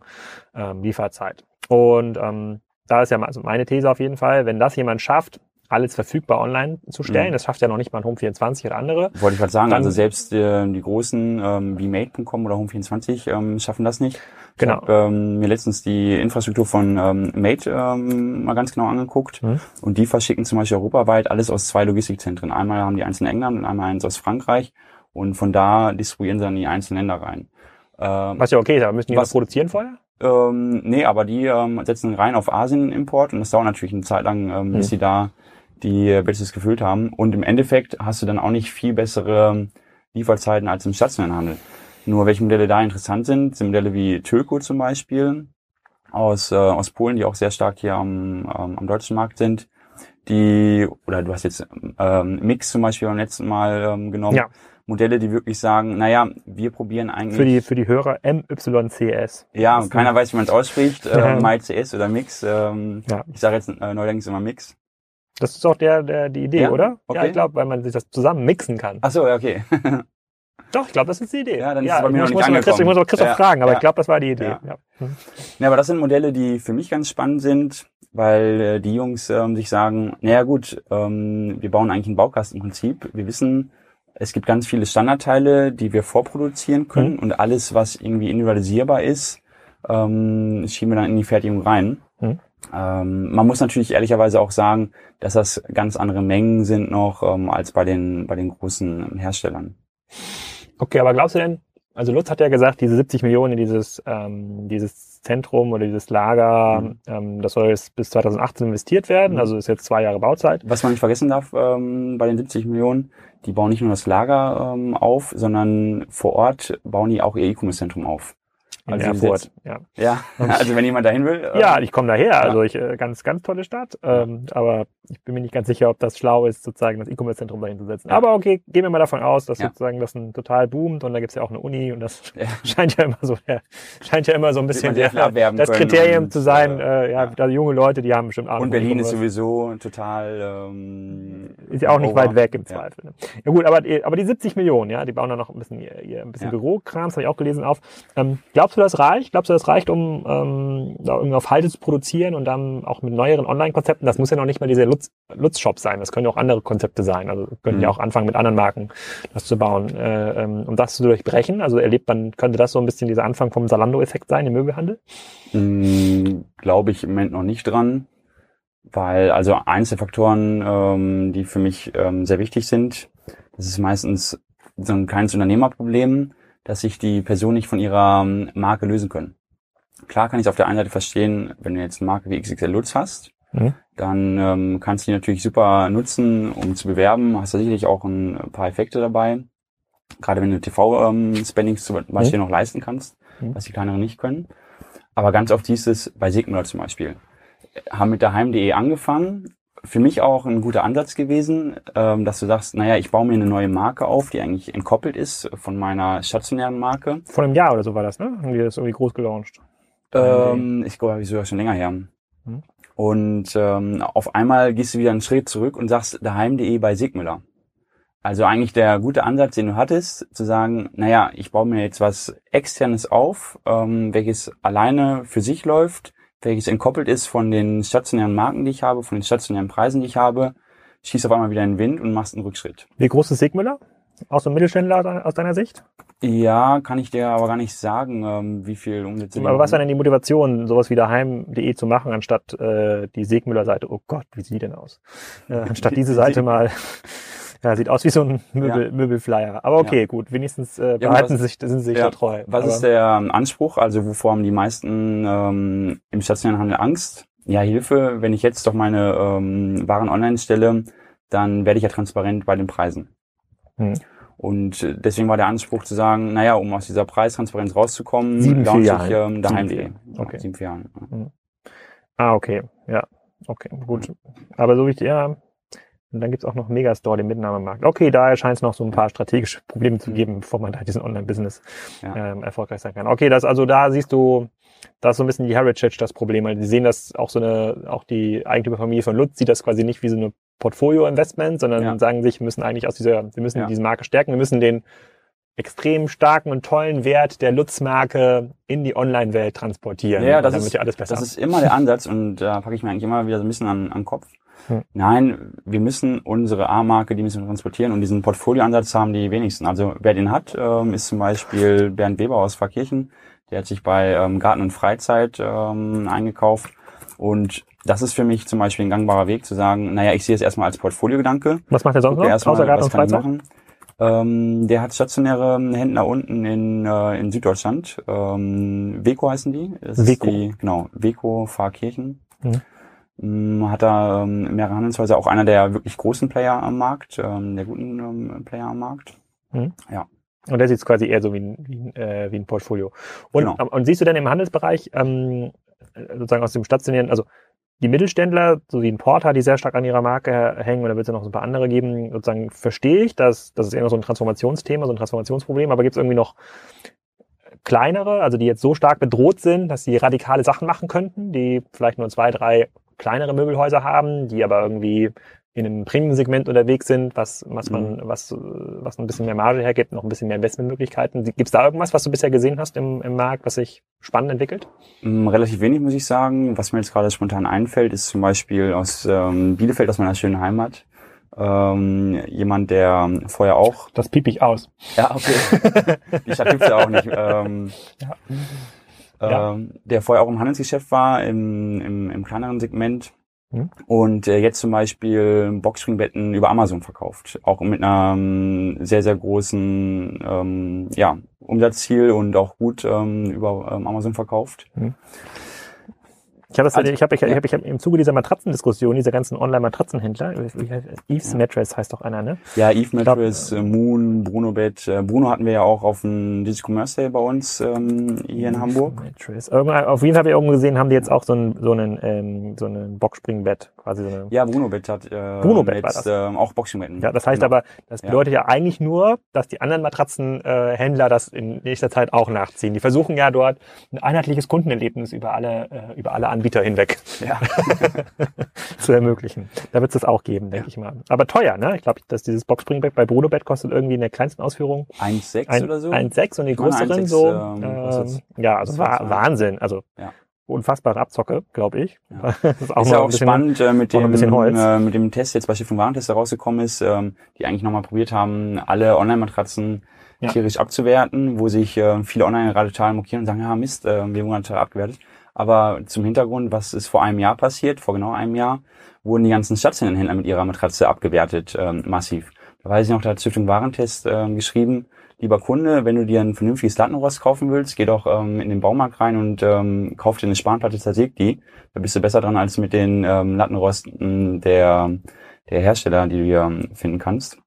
ähm, Lieferzeit. Und ähm, da ist ja meine These auf jeden Fall, wenn das jemand schafft, alles verfügbar online zu stellen. Mhm. Das schafft ja noch nicht mal ein Home24 oder andere. Wollte ich gerade sagen, Dann, also selbst äh, die großen ähm, wie Made.com oder Home24 ähm, schaffen das nicht. Genau. Ich habe ähm, mir letztens die Infrastruktur von ähm, Made ähm, mal ganz genau angeguckt mhm. und die verschicken zum Beispiel europaweit alles aus zwei Logistikzentren. Einmal haben die eins in England und einmal eins aus Frankreich und von da distribuieren sie dann die einzelnen Länder rein. Ähm, was ja okay ist, aber müssen die was, produzieren vorher? Ähm, nee, aber die ähm, setzen rein auf Asien-Import und das dauert natürlich eine Zeit lang, ähm, bis mhm. sie da die welches gefüllt haben. Und im Endeffekt hast du dann auch nicht viel bessere Lieferzeiten als im stationären Handel. Nur welche Modelle da interessant sind, sind Modelle wie Töko zum Beispiel aus, äh, aus Polen, die auch sehr stark hier am, ähm, am deutschen Markt sind. Die, oder du hast jetzt ähm, Mix zum Beispiel beim letzten Mal ähm, genommen. Ja. Modelle, die wirklich sagen, naja, wir probieren eigentlich. Für die, für die Hörer MYCS. Ja, keiner weiß, wie man es ausspricht. Äh, MyCS oder Mix. Ähm, ja. Ich sage jetzt äh, neuerdings immer Mix. Das ist auch der, der die Idee, ja? oder? Okay. Ja, ich glaube, weil man sich das zusammen mixen kann. Ach so, okay. Doch, ich glaube, das ist die Idee. Ja, dann ist ja, es bei mir noch nicht angekommen. Christoph, ich muss auch Christoph ja, fragen, aber ja. ich glaube, das war die Idee. Ja. Ja. Mhm. ja, aber das sind Modelle, die für mich ganz spannend sind, weil äh, die Jungs ähm, sich sagen, naja gut, ähm, wir bauen eigentlich ein Baukastenprinzip. Wir wissen, es gibt ganz viele Standardteile, die wir vorproduzieren können mhm. und alles, was irgendwie individualisierbar ist, ähm, schieben wir dann in die Fertigung rein. Mhm. Ähm, man muss natürlich ehrlicherweise auch sagen, dass das ganz andere Mengen sind noch ähm, als bei den, bei den großen Herstellern. Okay, aber glaubst du denn, also Lutz hat ja gesagt, diese 70 Millionen in dieses, ähm, dieses Zentrum oder dieses Lager, mhm. ähm, das soll jetzt bis 2018 investiert werden, mhm. also ist jetzt zwei Jahre Bauzeit. Was man nicht vergessen darf ähm, bei den 70 Millionen, die bauen nicht nur das Lager ähm, auf, sondern vor Ort bauen die auch ihr E-Commerce-Zentrum auf. Also Erfurt, ja. Ja, also wenn jemand dahin will. Ähm, ja, ich komme daher. Also ich äh, ganz, ganz tolle Stadt. Ähm, aber ich bin mir nicht ganz sicher, ob das schlau ist, sozusagen das E-Commerce-Zentrum dahin zu setzen. Ja. Aber okay, gehen wir mal davon aus, dass ja. sozusagen das ein total boomt und da gibt's ja auch eine Uni und das ja. scheint ja immer so, der, scheint ja immer so ein bisschen der, das Kriterium und, zu sein. Äh, ja, da junge Leute, die haben bestimmt Ahnung. Und Berlin ist sowieso total. Ähm, ist ja auch nicht weit weg im Zweifel. Ne? Ja gut, aber aber die 70 Millionen, ja, die bauen da noch ein bisschen ihr, ihr ein bisschen Bürokrams, habe ich auch gelesen auf. Ähm, glaubst du, das reicht? Glaubst du, das reicht, um ähm, da irgendwie auf Halte zu produzieren und dann auch mit neueren Online-Konzepten? Das muss ja noch nicht mal diese Lutz-Shop sein. Das können ja auch andere Konzepte sein. Also können mhm. ja auch anfangen, mit anderen Marken das zu bauen. Äh, ähm, um das zu durchbrechen, also erlebt man, könnte das so ein bisschen dieser Anfang vom Salando-Effekt sein im Möbelhandel? Mhm, Glaube ich im Moment noch nicht dran. Weil also Einzelfaktoren, ähm, die für mich ähm, sehr wichtig sind, das ist meistens so ein kleines Unternehmerproblem dass sich die Person nicht von ihrer ähm, Marke lösen können. Klar kann ich es auf der einen Seite verstehen, wenn du jetzt eine Marke wie XXL Lutz hast, mhm. dann ähm, kannst du die natürlich super nutzen, um zu bewerben. Hast da sicherlich auch ein paar Effekte dabei. Gerade wenn du TV-Spendings ähm, zum Beispiel mhm. noch leisten kannst, mhm. was die kleineren nicht können. Aber ganz oft hieß es bei Sigmüller zum Beispiel, haben mit daheim.de angefangen, für mich auch ein guter Ansatz gewesen, ähm, dass du sagst, naja, ich baue mir eine neue Marke auf, die eigentlich entkoppelt ist von meiner stationären Marke. Vor einem Jahr oder so war das, ne? Haben die das irgendwie groß gelauncht? Ähm, ich glaube, ich sogar schon länger her. Hm. Und ähm, auf einmal gehst du wieder einen Schritt zurück und sagst daheim.de bei Sigmüller. Also eigentlich der gute Ansatz, den du hattest, zu sagen, naja, ich baue mir jetzt was externes auf, ähm, welches alleine für sich läuft, welches entkoppelt ist von den stationären Marken, die ich habe, von den stationären Preisen, die ich habe, schießt auf einmal wieder in den Wind und machst einen Rückschritt. Wie groß ist Sigmüller? Aus dem Mittelständler aus deiner Sicht? Ja, kann ich dir aber gar nicht sagen, ähm, wie viel Umsätze. Aber was war denn die Motivation, sowas wie daheim.de zu machen, anstatt äh, die Segmüller-Seite? Oh Gott, wie sieht die denn aus? Äh, anstatt diese Seite mal ja, sieht aus wie so ein Möbel, ja. Möbelflyer. Aber okay, ja. gut, wenigstens äh, behalten ja, was, sich, sind sie sich ja. da treu. Was Aber ist der ähm, Anspruch? Also wovor haben die meisten ähm, im stationären Handel Angst? Ja, Hilfe, wenn ich jetzt doch meine ähm, Waren online stelle, dann werde ich ja transparent bei den Preisen. Hm. Und äh, deswegen war der Anspruch zu sagen, naja, um aus dieser Preistransparenz rauszukommen, sieben, launch ich ähm, daheim.de. Okay. Sieben, vier Jahren. Hm. Ah, okay. Ja. Okay, gut. Aber so wie ich, ja, und dann gibt's auch noch Megastore, den Mitnahmemarkt. Okay, da scheint es noch so ein paar strategische Probleme zu geben, bevor man da diesen Online-Business ja. ähm, erfolgreich sein kann. Okay, das also da siehst du, da ist so ein bisschen die Heritage das Problem. Also die sehen das auch so eine, auch die Eigentümerfamilie von Lutz sieht das quasi nicht wie so eine Portfolio-Investment, sondern ja. sagen sich, wir müssen eigentlich aus dieser, wir müssen ja. diese Marke stärken, wir müssen den extrem starken und tollen Wert der Lutz-Marke in die Online-Welt transportieren. Ja, das, ist, ja alles besser. das ist immer der Ansatz und da packe ich mir eigentlich immer wieder so ein bisschen an, an den Kopf. Hm. Nein, wir müssen unsere A-Marke, die müssen wir transportieren und diesen Portfolioansatz haben die wenigsten. Also wer den hat, ähm, ist zum Beispiel Bernd Weber aus Pfarrkirchen. Der hat sich bei ähm, Garten und Freizeit ähm, eingekauft und das ist für mich zum Beispiel ein gangbarer Weg zu sagen, naja, ich sehe es erstmal als Portfoliogedanke. Was macht er sonst noch, erstmal, außer Garten und Freizeit? Ähm, der hat stationäre Händler unten in, äh, in Süddeutschland. Ähm, Weco heißen die. Das Weco. Die, genau, Weco Pfarrkirchen. Mhm. Ähm, hat da ähm, mehrere Handelshäuser, auch einer der wirklich großen Player am Markt, ähm, der guten ähm, Player am Markt. Mhm. Ja. Und der sieht es quasi eher so wie ein, wie ein, äh, wie ein Portfolio. Und, genau. und siehst du denn im Handelsbereich ähm, sozusagen aus dem stationären, also die Mittelständler, so wie ein Porter, die sehr stark an ihrer Marke hängen, und da wird es ja noch so ein paar andere geben, sozusagen verstehe ich, dass das ist eher noch so ein Transformationsthema, so ein Transformationsproblem, aber gibt es irgendwie noch kleinere, also die jetzt so stark bedroht sind, dass sie radikale Sachen machen könnten, die vielleicht nur zwei, drei kleinere Möbelhäuser haben, die aber irgendwie in einem Premium-Segment unterwegs sind, was, was man, mhm. was, was ein bisschen mehr Marge hergibt, noch ein bisschen mehr Investmentmöglichkeiten. Gibt es da irgendwas, was du bisher gesehen hast im, im Markt, was sich spannend entwickelt? Mm, relativ wenig, muss ich sagen. Was mir jetzt gerade spontan einfällt, ist zum Beispiel aus ähm, Bielefeld, aus meiner schönen Heimat. Ähm, jemand, der vorher auch. Das piep ich aus. Ja, okay. Die Stadt gibt's ja auch nicht. Ähm, ja ja. ähm, der vorher auch im Handelsgeschäft war, im, im, im kleineren Segment. Mhm. Und äh, jetzt zum Beispiel Boxspringbetten über Amazon verkauft. Auch mit einer ähm, sehr, sehr großen ähm, ja, Umsatzziel und auch gut ähm, über ähm, Amazon verkauft. Mhm. Ich habe also, ich hab, ich, ja. ich hab, ich hab im Zuge dieser Matratzendiskussion, dieser ganzen Online-Matratzenhändler, Eves ja. Mattress heißt doch einer, ne? Ja, Eve Mattress, glaub, äh, Moon, Bruno Bett. Äh, Bruno hatten wir ja auch auf dem Digital Commerce Day bei uns ähm, hier in Hamburg. Mattress. auf jeden Fall habe ich irgendwo gesehen, haben die jetzt auch so ein so einen ähm, so einen Boxspringbett quasi so eine. Ja, Bruno Bett hat äh, Bruno Bett war das. Äh, auch Boxspringbetten. Ja, das heißt genau. aber, das bedeutet ja. ja eigentlich nur, dass die anderen Matratzenhändler äh, das in nächster Zeit auch nachziehen. Die versuchen ja dort ein einheitliches Kundenerlebnis über alle äh, über alle Anbieter hinweg ja. zu ermöglichen. Da wird es das auch geben, denke ja. ich mal. Aber teuer, ne? Ich glaube, dass dieses Boxspringbett bei Bruno Bett kostet irgendwie in der kleinsten Ausführung 1,6 oder so. 1,6 und die größeren so. Ähm, ähm, ja, also war Wahnsinn. Also ja unfassbare Abzocke, glaube ich. Ja. Das ist auch, ist ja auch bisschen, spannend äh, mit, dem, äh, mit dem Test, jetzt bei Schiff und Warentest rausgekommen ist, ähm, die eigentlich nochmal probiert haben, alle Online-Matratzen ja. tierisch abzuwerten, wo sich äh, viele Online gerade total mokieren und sagen, ja Mist, äh, wir wurden total abgewertet. Aber zum Hintergrund, was ist vor einem Jahr passiert, vor genau einem Jahr, wurden die ganzen stationären Händler mit ihrer Matratze abgewertet, ähm, massiv. Da weiß ich noch, da hat Stiftung Warentest äh, geschrieben, lieber Kunde, wenn du dir ein vernünftiges Lattenrost kaufen willst, geh doch ähm, in den Baumarkt rein und ähm, kauf dir eine Spanplatte, zersäg die. Da bist du besser dran als mit den ähm, Lattenrosten der, der Hersteller, die du hier ähm, finden kannst.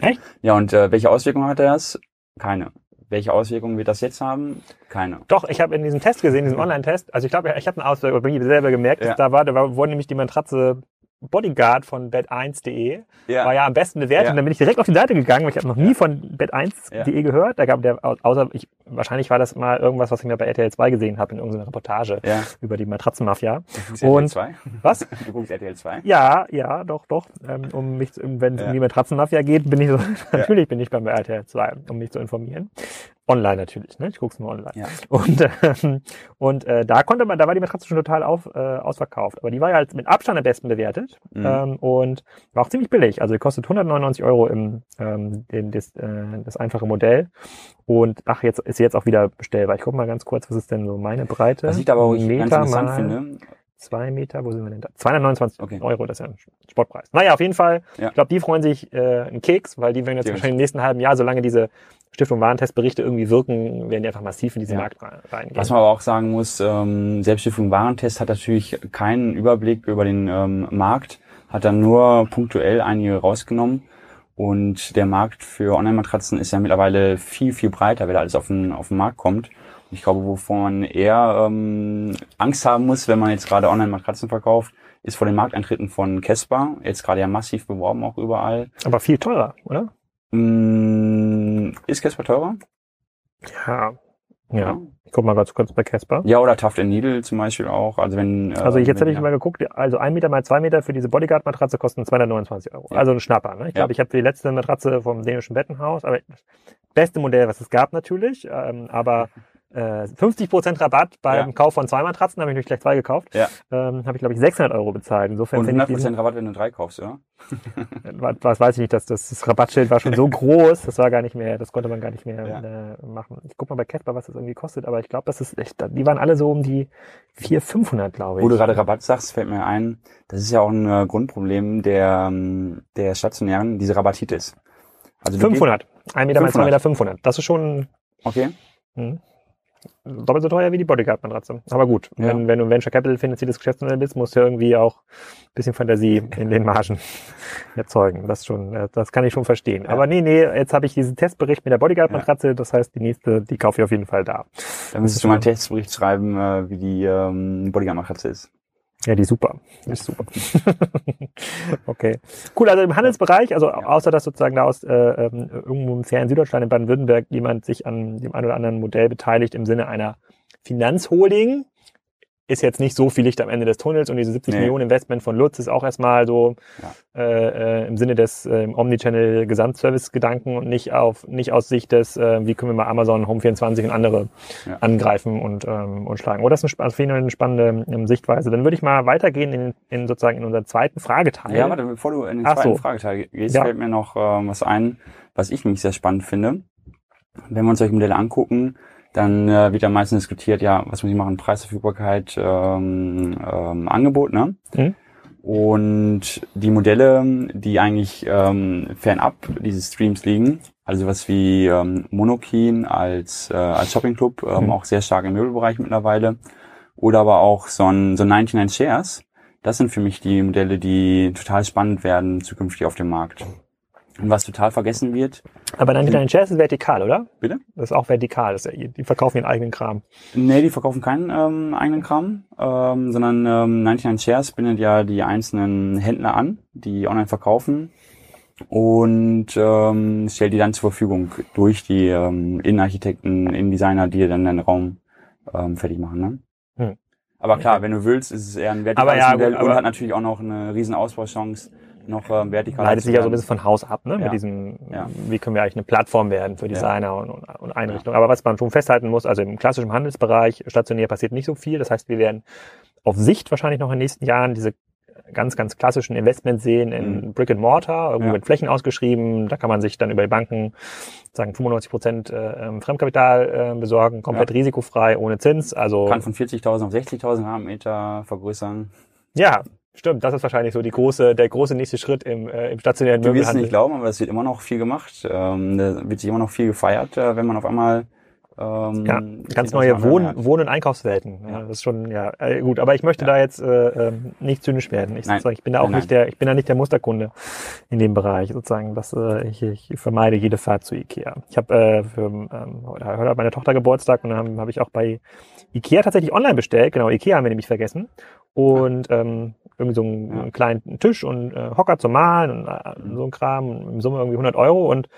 Echt? Ja, und äh, welche Auswirkungen hat das? Keine. Welche Auswirkungen wird das jetzt haben? Keine. Doch, ich habe in diesem Test gesehen, diesem Online-Test, also ich glaube, ich habe eine Auswirkung, bin ich selber gemerkt, ja. da war, da war, wurde nämlich die Matratze Bodyguard von bet1.de ja. war ja am besten bewertet. Ja. Und dann bin ich direkt auf die Seite gegangen, weil ich habe noch nie von bet1.de ja. gehört. Da gab der, außer ich, wahrscheinlich war das mal irgendwas, was ich mir bei RTL 2 gesehen habe in irgendeiner Reportage ja. über die Matratzenmafia. Und RTL 2? Was? Du guckst RTL 2? Ja, ja, doch, doch. Ähm, um mich, wenn es um die Matratzenmafia geht, bin ich so, natürlich bin ich beim RTL 2, um mich zu informieren. Online natürlich, ne? Ich guck's nur online. Ja. Und, ähm, und äh, da konnte man, da war die Matratze schon total auf, äh, ausverkauft. Aber die war ja halt mit Abstand am besten bewertet mhm. ähm, und war auch ziemlich billig. Also die kostet 199 Euro im ähm, den, das, äh, das einfache Modell. Und ach, jetzt ist sie jetzt auch wieder bestellbar. Ich guck mal ganz kurz, was ist denn so meine Breite? Was ich aber auch Meter ganz interessant mal, finde, zwei Meter, wo sind wir denn da? 229 okay. Euro, das ist ja ein Sportpreis. Naja, auf jeden Fall, ja. ich glaube, die freuen sich äh, einen Keks, weil die werden jetzt die wahrscheinlich im nächsten halben Jahr, solange diese Stiftung Warentestberichte irgendwie wirken, werden die einfach massiv in diesen ja. Markt reingehen. Was man aber auch sagen muss, ähm, selbst Stiftung Warentest hat natürlich keinen Überblick über den ähm, Markt, hat dann nur punktuell einige rausgenommen. Und der Markt für Online-Matratzen ist ja mittlerweile viel, viel breiter, weil da alles auf den, auf den Markt kommt. Ich glaube, wovon man eher ähm, Angst haben muss, wenn man jetzt gerade Online-Matratzen verkauft, ist vor den Markteintritten von Casper. Jetzt gerade ja massiv beworben auch überall. Aber viel teurer, oder? Ist Casper teurer? Ja. Ja. Ich guck mal ganz kurz bei Casper. Ja, oder Taft Needle zum Beispiel auch. Also wenn. Äh, also jetzt hätte ich ja. mal geguckt, also ein Meter mal zwei Meter für diese Bodyguard-Matratze kosten 229 Euro. Ja. Also ein Schnapper. Ne? Ich glaube, ja. ich habe die letzte Matratze vom dänischen Bettenhaus, aber beste Modell, was es gab natürlich, ähm, aber 50% äh, Rabatt beim ja. Kauf von zwei Matratzen, habe ich natürlich gleich zwei gekauft. Ja. Ähm, habe ich, glaube ich, 600 Euro bezahlt. Insofern Und 100% diesen, Rabatt, wenn du drei kaufst, ja? was, weiß ich nicht, dass das, das Rabattschild war schon so groß, das war gar nicht mehr, das konnte man gar nicht mehr ja. äh, machen. Ich guck mal bei Casper, was das irgendwie kostet, aber ich glaube, das ist echt, die waren alle so um die 400, 500, glaube ich. Wo du gerade Rabatt sagst, fällt mir ein, das ist ja auch ein äh, Grundproblem der, ähm, der stationären, diese Rabattitis. Also 500. 1 Meter 500. mal 2 Meter 500. Das ist schon... Okay. Hm doppelt so teuer wie die Bodyguard-Matratze. Aber gut, ja. wenn, wenn du Venture Capital finanziertes Geschäftsmodell bist, musst du irgendwie auch ein bisschen Fantasie in den Margen erzeugen. Das schon, äh, das kann ich schon verstehen. Ja. Aber nee, nee, jetzt habe ich diesen Testbericht mit der Bodyguard-Matratze, das heißt, die nächste, die kaufe ich auf jeden Fall da. Da müsstest du mal einen Testbericht schreiben, äh, wie die ähm, Bodyguard-Matratze ist. Ja, die ist super. Die ist super. okay. Cool, also im Handelsbereich, also außer dass sozusagen da aus äh, ähm, irgendwo im fernen Süddeutschland in Baden-Württemberg jemand sich an dem einen oder anderen Modell beteiligt im Sinne einer Finanzholding, ist jetzt nicht so viel Licht am Ende des Tunnels und diese 70 nee. Millionen Investment von Lutz ist auch erstmal so ja. äh, äh, im Sinne des äh, Omnichannel Gesamtservice-Gedanken und nicht auf nicht aus Sicht des, äh, wie können wir mal Amazon Home 24 und andere ja. angreifen und, ähm, und schlagen. Oh, das ist eine, also eine spannende ähm, Sichtweise. Dann würde ich mal weitergehen in, in sozusagen in unseren zweiten Frageteil. Ja, warte, bevor du in den Ach zweiten so. Frageteil gehst, ja. fällt mir noch äh, was ein, was ich nämlich sehr spannend finde. Wenn wir uns solche Modelle angucken, dann äh, wird ja meistens diskutiert, ja, was muss ich machen, Preisverfügbarkeit, ähm, ähm, Angebot, ne? Mhm. Und die Modelle, die eigentlich ähm, fernab dieses Streams liegen, also was wie ähm, Monokeen als, äh, als Shopping-Club, ähm, mhm. auch sehr stark im Möbelbereich mittlerweile, oder aber auch so ein, so 99 Shares, das sind für mich die Modelle, die total spannend werden zukünftig auf dem Markt. Und was total vergessen wird. Aber dann dein Shares ist vertikal, oder? Bitte? Das ist auch vertikal. Das ist, die verkaufen ihren eigenen Kram. Nee, die verkaufen keinen ähm, eigenen Kram, ähm, sondern ähm, 99 Shares bindet ja die einzelnen Händler an, die online verkaufen und ähm, stellt die dann zur Verfügung durch die ähm, Innenarchitekten, Innendesigner, die dann den Raum ähm, fertig machen. Ne? Hm. Aber klar, wenn du willst, ist es eher ein vertikales ja, Modell gut, und hat natürlich auch noch eine riesen Ausbauchance noch ähm, vertikal. Leitet sich ja so ein bisschen von Haus ab, ne? Ja. Mit diesem, ja. wie können wir eigentlich eine Plattform werden für Designer ja. und, und, Einrichtungen. Aber was man schon festhalten muss, also im klassischen Handelsbereich stationär passiert nicht so viel. Das heißt, wir werden auf Sicht wahrscheinlich noch in den nächsten Jahren diese ganz, ganz klassischen Investments sehen in mhm. Brick and Mortar, irgendwo ja. mit Flächen ausgeschrieben. Da kann man sich dann über die Banken sagen 95 Prozent äh, ähm, Fremdkapital äh, besorgen, komplett ja. risikofrei, ohne Zins. Also kann von 40.000 auf 60.000 Quadratmeter vergrößern. Ja, Stimmt, das ist wahrscheinlich so die große, der große nächste Schritt im, äh, im stationären Du wirst es nicht glauben, aber es wird immer noch viel gemacht. Ähm, da wird sich immer noch viel gefeiert, äh, wenn man auf einmal ähm, ja, ganz neue Wohn-, Wohn und Einkaufswelten. Ja. das ist schon, ja, äh, gut. Aber ich möchte ja. da jetzt äh, ähm, nicht zynisch werden. Ich, nein. ich bin da auch nein, nicht der, ich bin da nicht der Musterkunde in dem Bereich sozusagen. Das, äh, ich, ich vermeide jede Fahrt zu Ikea. Ich habe äh, für ähm, heute hat meine Tochter Geburtstag und dann habe hab ich auch bei Ikea tatsächlich online bestellt. Genau, Ikea haben wir nämlich vergessen. Und ähm, irgendwie so einen, kleinen Tisch und äh, Hocker zum Malen und äh, so ein Kram, im Summe irgendwie 100 Euro und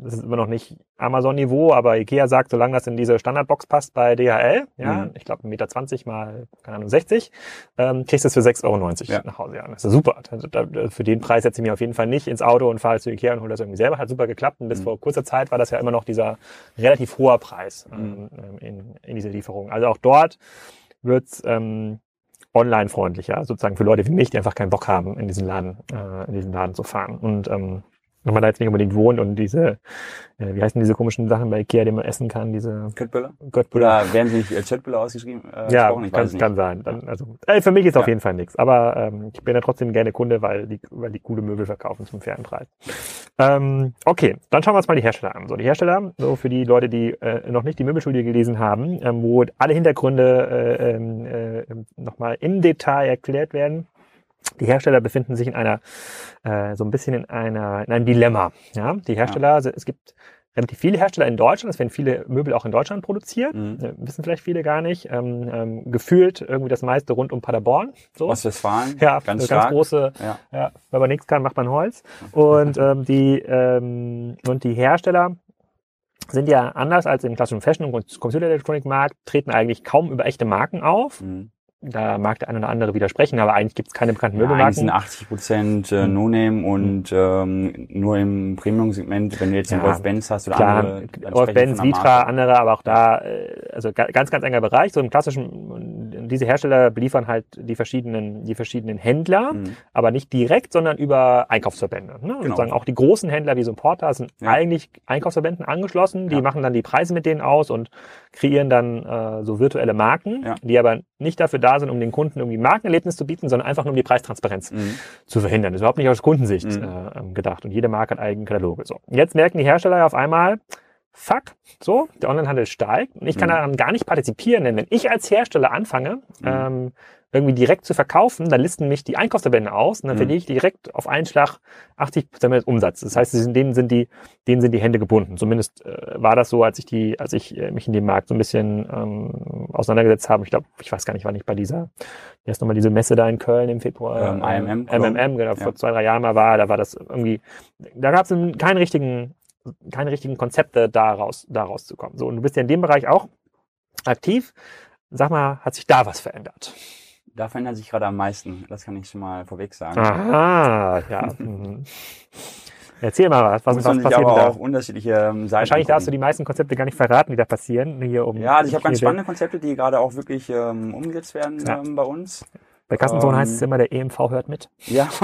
das ist immer noch nicht Amazon-Niveau, aber Ikea sagt, solange das in diese Standardbox passt bei DHL, ja, mhm. ich glaube 1,20 Meter mal, keine Ahnung, 60, ähm, kriegst du es für 6,90 Euro ja. nach Hause. Ja, das ist super. Also, für den Preis setze ich mich auf jeden Fall nicht ins Auto und fahre zu Ikea und hole das irgendwie selber. Hat super geklappt. Und bis mhm. vor kurzer Zeit war das ja immer noch dieser relativ hoher Preis ähm, mhm. in, in diese Lieferung. Also auch dort wird's ähm, online freundlicher, sozusagen für Leute wie mich, die einfach keinen Bock haben, in diesen Laden, äh, in diesen Laden zu fahren. Und ähm, wenn man da jetzt nicht unbedingt wohnt und diese, äh, wie heißen diese komischen Sachen bei Ikea, die man essen kann, diese Köttböller? Köttböller. Oder werden sie nicht als Köttböller ausgeschrieben? Äh, ja, kann, kann sein. Dann, also, äh, für mich ist ja. auf jeden Fall nichts. Aber ähm, ich bin ja trotzdem gerne Kunde, weil die, weil die gute Möbel verkaufen zum fairen Preis. Ähm, okay, dann schauen wir uns mal die Hersteller an. So, die Hersteller, so für die Leute, die äh, noch nicht die Möbelstudie gelesen haben, ähm, wo alle Hintergründe äh, ähm, äh, nochmal im Detail erklärt werden. Die Hersteller befinden sich in einer, äh, so ein bisschen in einer, in einem Dilemma. Ja, die Hersteller, ja. es gibt relativ viele Hersteller in Deutschland, es werden viele Möbel auch in Deutschland produziert, mhm. äh, wissen vielleicht viele gar nicht. Ähm, ähm, gefühlt irgendwie das meiste rund um Paderborn. So. Ostwestfalen. Ja, ganz, so ganz große, ja. ja. wenn man nichts kann, macht man Holz. Und ähm, die ähm, und die Hersteller sind ja anders als im klassischen Fashion- und Computerelektronikmarkt, treten eigentlich kaum über echte Marken auf. Mhm da mag der eine oder andere widersprechen, aber eigentlich gibt es keine bekannten Möbelmarken. eigentlich sind 80 Prozent äh, hm. No-Name und ähm, nur im Premium-Segment, wenn du jetzt ja, den Wolf Benz hast oder klar, andere. Wolf Benz, Vitra, andere, aber auch da, äh, also ganz, ganz enger Bereich. So im klassischen, diese Hersteller beliefern halt die verschiedenen, die verschiedenen Händler, mhm. aber nicht direkt, sondern über Einkaufsverbände. Ne? Genau. Sozusagen auch die großen Händler wie so ein Porter sind ja. eigentlich Einkaufsverbänden angeschlossen, die ja. machen dann die Preise mit denen aus und kreieren dann äh, so virtuelle Marken, die aber nicht dafür da sind, um den Kunden irgendwie Markenerlebnis zu bieten, sondern einfach nur um die Preistransparenz mhm. zu verhindern. Das ist überhaupt nicht aus Kundensicht mhm. äh, ähm, gedacht. Und jede Marke hat eigene Kataloge. So. Jetzt merken die Hersteller auf einmal, fuck, so, der Onlinehandel steigt und ich kann mhm. daran gar nicht partizipieren, denn wenn ich als Hersteller anfange, mhm. ähm, irgendwie direkt zu verkaufen, dann listen mich die Einkaufsverbände aus und dann mhm. verliere ich direkt auf einen Schlag 80 Prozent des Umsatzes. Das heißt, denen sind die, denen sind die Hände gebunden. Zumindest äh, war das so, als ich die, als ich äh, mich in dem Markt so ein bisschen ähm, auseinandergesetzt habe. Ich glaube, ich weiß gar nicht, wann ich bei dieser, wie heißt nochmal diese Messe da in Köln im Februar, ähm, IMM, MMM, genau, ja. vor zwei, drei Jahren mal war, da war das irgendwie, da gab es keinen richtigen, keine richtigen Konzepte daraus, daraus zu kommen. So, und du bist ja in dem Bereich auch aktiv. Sag mal, hat sich da was verändert? Da verändert sich gerade am meisten. Das kann ich schon mal vorweg sagen. Aha, ja. Mhm. Erzähl mal was, was, Muss was passiert aber da? auch unterschiedliche ähm, Seiten Wahrscheinlich darfst du die meisten Konzepte gar nicht verraten, die da passieren. Hier um ja, also ich habe ganz spannende Konzepte, die gerade auch wirklich ähm, umgesetzt werden ja. ähm, bei uns. Bei Kassensohn ähm, heißt es immer, der EMV hört mit. Ja.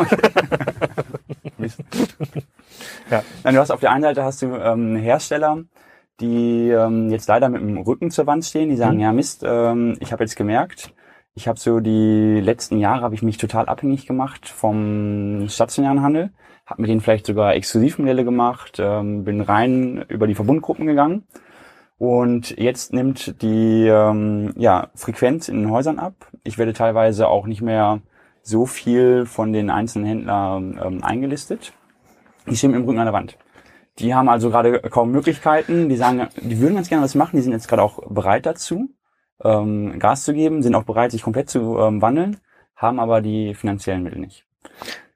ja. Nein, du hast auf der einen Seite hast du ähm, Hersteller, die ähm, jetzt leider mit dem Rücken zur Wand stehen. Die sagen, mhm. ja Mist, ähm, ich habe jetzt gemerkt, ich habe so die letzten Jahre habe ich mich total abhängig gemacht vom stationären Handel, habe mit denen vielleicht sogar Exklusivmodelle gemacht, ähm, bin rein über die Verbundgruppen gegangen und jetzt nimmt die ähm, ja, Frequenz in den Häusern ab. Ich werde teilweise auch nicht mehr so viel von den einzelnen Händlern ähm, eingelistet. Die stehen im Rücken an der Wand. Die haben also gerade kaum Möglichkeiten. Die sagen, die würden ganz gerne was machen. Die sind jetzt gerade auch bereit dazu, ähm, Gas zu geben, sind auch bereit, sich komplett zu ähm, wandeln, haben aber die finanziellen Mittel nicht.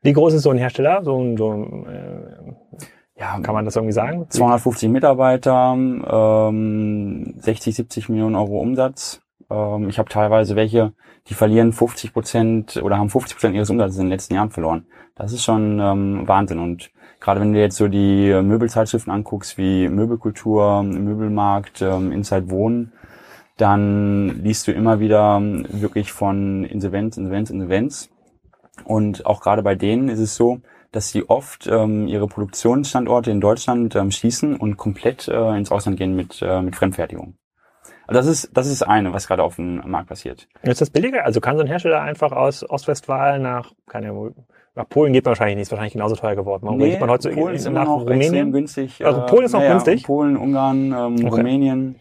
Wie groß ist so ein Hersteller? So ein, so ein äh, ja, kann man das irgendwie sagen? 250 Mitarbeiter, ähm, 60, 70 Millionen Euro Umsatz. Ähm, ich habe teilweise welche, die verlieren 50 Prozent oder haben 50 Prozent ihres Umsatzes in den letzten Jahren verloren. Das ist schon ähm, Wahnsinn. Und gerade wenn du jetzt so die Möbelzeitschriften anguckst, wie Möbelkultur, Möbelmarkt, ähm, Inside Wohnen, dann liest du immer wieder wirklich von Insolvenz, Insolvenz, Insolvenz. Und auch gerade bei denen ist es so, dass sie oft ähm, ihre Produktionsstandorte in Deutschland ähm, schließen und komplett äh, ins Ausland gehen mit, äh, mit Fremdfertigung. Also das ist, das ist eine, was gerade auf dem Markt passiert. Ist das billiger? Also kann so ein Hersteller einfach aus Ostwestfalen nach, keine Ahnung, nach Polen geht man wahrscheinlich nicht, ist wahrscheinlich genauso teuer geworden. Warum nee, geht man heute Polen ist immer noch Rumänien? extrem günstig. Also Polen ist noch naja, günstig? Polen, Ungarn, ähm, okay. Rumänien.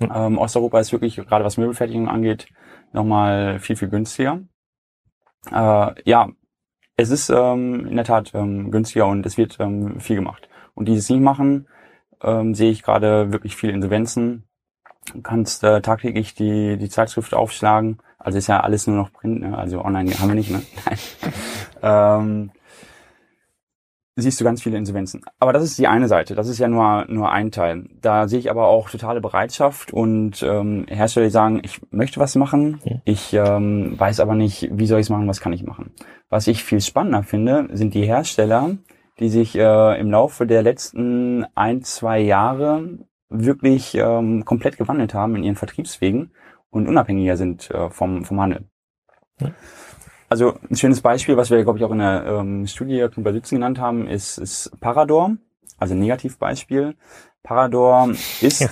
Hm. Ähm, Osteuropa ist wirklich, gerade was Möbelfertigung angeht, nochmal viel, viel günstiger. Äh, ja, es ist ähm, in der Tat ähm, günstiger und es wird ähm, viel gemacht. Und die es nicht machen, ähm, sehe ich gerade wirklich viele Insolvenzen. Du kannst äh, tagtäglich die, die Zeitschrift aufschlagen. Also ist ja alles nur noch Print, ne? also online haben wir nicht, ne? ähm, siehst du ganz viele Insolvenzen. Aber das ist die eine Seite, das ist ja nur, nur ein Teil. Da sehe ich aber auch totale Bereitschaft und ähm, Hersteller, die sagen, ich möchte was machen, ich ähm, weiß aber nicht, wie soll ich es machen, was kann ich machen. Was ich viel spannender finde, sind die Hersteller, die sich äh, im Laufe der letzten ein, zwei Jahre wirklich ähm, komplett gewandelt haben in ihren Vertriebswegen und unabhängiger sind äh, vom, vom Handel. Ja. Also ein schönes Beispiel, was wir, glaube ich, auch in der ähm, Studie bei Sitzen genannt haben, ist, ist Parador, also ein Negativbeispiel. Parador ist, ja.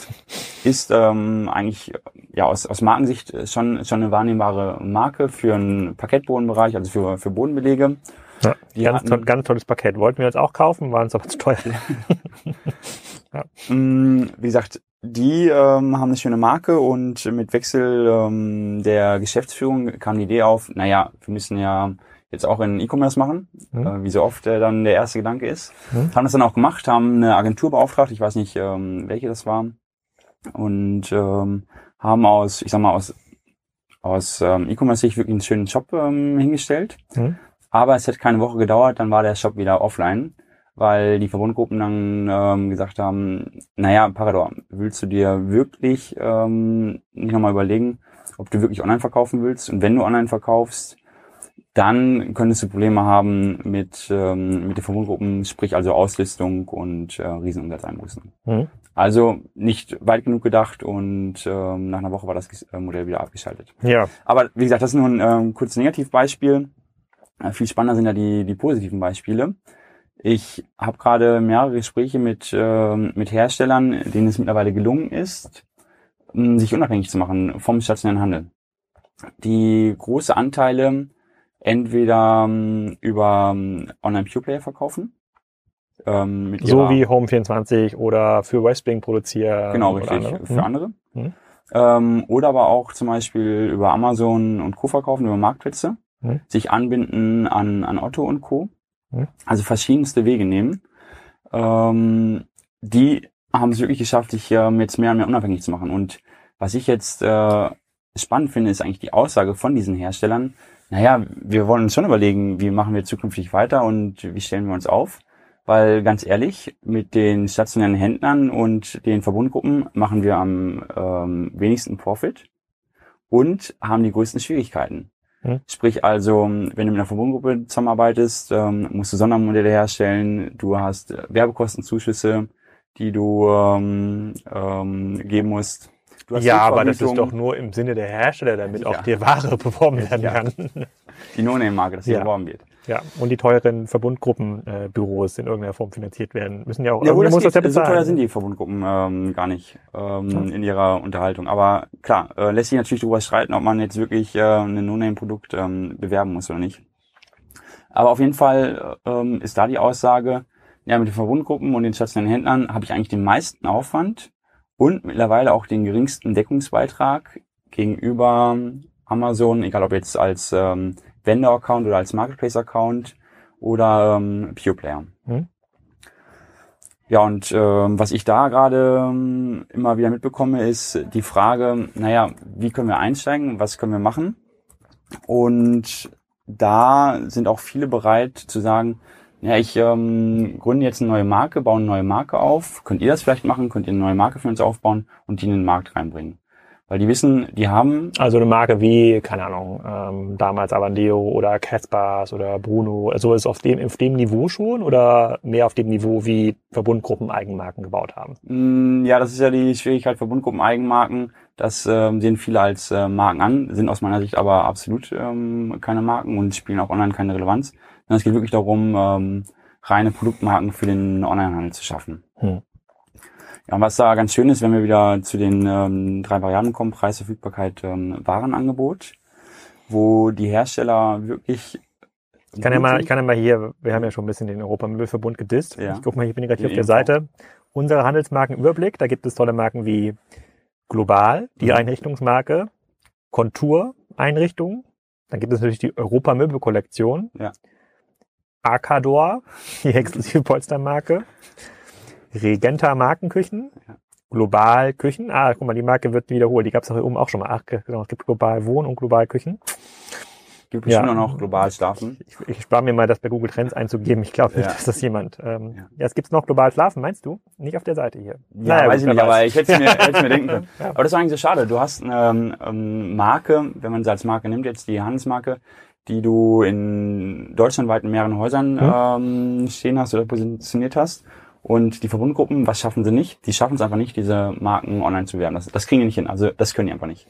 ist ähm, eigentlich ja aus, aus Markensicht schon, schon eine wahrnehmbare Marke für einen Parkettbodenbereich, also für, für Bodenbelege. Ja, ganz, hatten, toll, ganz tolles Paket. Wollten wir jetzt auch kaufen, waren uns aber zu teuer. ja. Mm, wie gesagt, die ähm, haben eine schöne Marke und mit Wechsel ähm, der Geschäftsführung kam die Idee auf, naja, wir müssen ja jetzt auch in E-Commerce machen, mhm. äh, wie so oft äh, dann der erste Gedanke ist. Mhm. Haben das dann auch gemacht, haben eine Agentur beauftragt, ich weiß nicht, ähm, welche das war, und ähm, haben aus, ich sag mal, aus, aus ähm, E-Commerce-Sicht wirklich einen schönen Shop ähm, hingestellt. Mhm. Aber es hat keine Woche gedauert, dann war der Shop wieder offline weil die Verbundgruppen dann ähm, gesagt haben, naja, Parador, willst du dir wirklich ähm, nicht nochmal überlegen, ob du wirklich online verkaufen willst? Und wenn du online verkaufst, dann könntest du Probleme haben mit, ähm, mit den Verbundgruppen, sprich also Auslistung und äh, Riesenumsatzeinbußen. Mhm. Also nicht weit genug gedacht und ähm, nach einer Woche war das äh, Modell wieder abgeschaltet. Ja. Aber wie gesagt, das ist nur ein ähm, kurzes Negativbeispiel. Äh, viel spannender sind ja die, die positiven Beispiele. Ich habe gerade mehrere Gespräche mit, äh, mit Herstellern, denen es mittlerweile gelungen ist, sich unabhängig zu machen vom stationären Handel. Die große Anteile entweder ähm, über ähm, Online-Pure-Player verkaufen. Ähm, mit so wie Home24 oder für Westwing produzieren. Genau, richtig, andere. für mhm. andere. Mhm. Ähm, oder aber auch zum Beispiel über Amazon und Co. verkaufen, über Marktplätze. Mhm. Sich anbinden an, an Otto und Co. Also verschiedenste Wege nehmen. Ähm, die haben es wirklich geschafft, sich ähm, jetzt mehr und mehr unabhängig zu machen. Und was ich jetzt äh, spannend finde, ist eigentlich die Aussage von diesen Herstellern. Naja, wir wollen uns schon überlegen, wie machen wir zukünftig weiter und wie stellen wir uns auf. Weil ganz ehrlich, mit den stationären Händlern und den Verbundgruppen machen wir am ähm, wenigsten Profit und haben die größten Schwierigkeiten. Hm. Sprich also, wenn du mit einer Verbundgruppe zusammenarbeitest, ähm, musst du Sondermodelle herstellen, du hast äh, Werbekostenzuschüsse, die du ähm, ähm, geben musst. ja, aber das ist doch nur im Sinne der Hersteller, damit ja. auch die Ware beworben werden ja. kann. Die No-Name-Marke, dass sie ja. beworben wird. Ja, und die teuren Verbundgruppenbüros äh, in irgendeiner Form finanziert werden, müssen ja auch. Ja, muss das ja bezahlen. So teuer sind die Verbundgruppen ähm, gar nicht ähm, in ihrer Unterhaltung. Aber klar, äh, lässt sich natürlich darüber streiten, ob man jetzt wirklich äh, ein No-Name-Produkt ähm, bewerben muss oder nicht. Aber auf jeden Fall ähm, ist da die Aussage, ja, mit den Verbundgruppen und den stationären Händlern habe ich eigentlich den meisten Aufwand und mittlerweile auch den geringsten Deckungsbeitrag gegenüber Amazon, egal ob jetzt als ähm, Vendor-Account oder als Marketplace-Account oder ähm, Pure Player. Mhm. Ja, und ähm, was ich da gerade ähm, immer wieder mitbekomme, ist die Frage, naja, wie können wir einsteigen, was können wir machen? Und da sind auch viele bereit zu sagen, ja, ich ähm, gründe jetzt eine neue Marke, baue eine neue Marke auf. Könnt ihr das vielleicht machen? Könnt ihr eine neue Marke für uns aufbauen und die in den Markt reinbringen? Weil die wissen, die haben. Also eine Marke wie, keine Ahnung, ähm, damals Avandeo oder Caspars oder Bruno. Also ist auf dem, auf dem Niveau schon oder mehr auf dem Niveau, wie Verbundgruppen Eigenmarken gebaut haben? Mm, ja, das ist ja die Schwierigkeit, Verbundgruppen Eigenmarken. Das ähm, sehen viele als äh, Marken an, sind aus meiner Sicht aber absolut ähm, keine Marken und spielen auch online keine Relevanz. Es geht wirklich darum, ähm, reine Produktmarken für den Onlinehandel zu schaffen. Hm. Ja, und was da ganz schön ist, wenn wir wieder zu den ähm, drei Varianten kommen, Preis, Verfügbarkeit, ähm, Warenangebot, wo die Hersteller wirklich ich kann ja mal, ich kann ja mal hier, wir haben ja schon ein bisschen den Europamöbelverbund gedisst. Ja. Ich guck mal, ich bin gerade hier auf der Seite. Unsere Handelsmarkenüberblick, da gibt es tolle Marken wie Global, die mhm. Einrichtungsmarke, Kontur Einrichtung, dann gibt es natürlich die Europamöbelkollektion, ja. Arcador, die exklusive Polstermarke, Regenta Markenküchen, Global Küchen. Ah, guck mal, die Marke wird wiederholt. Die gab es auch hier oben auch schon mal. Ach, genau, es gibt Global Wohn und Global Küchen. Gibt bestimmt ja. noch global schlafen. Ich, ich spare mir mal, das bei Google Trends einzugeben. Ich glaube nicht, ja. dass das jemand. Ähm, ja. ja, es gibt noch global schlafen, meinst du? Nicht auf der Seite hier. Ja, naja, weiß ich nicht, aber ich hätte es mir, hätte mir denken können. Ja. Aber das ist eigentlich so schade. Du hast eine ähm, Marke, wenn man sie als Marke nimmt, jetzt die Handelsmarke, die du in deutschlandweit in mehreren Häusern hm. ähm, stehen hast oder positioniert hast. Und die Verbundgruppen, was schaffen sie nicht? Die schaffen es einfach nicht, diese Marken online zu werden. Das, das kriegen die nicht hin. Also das können die einfach nicht.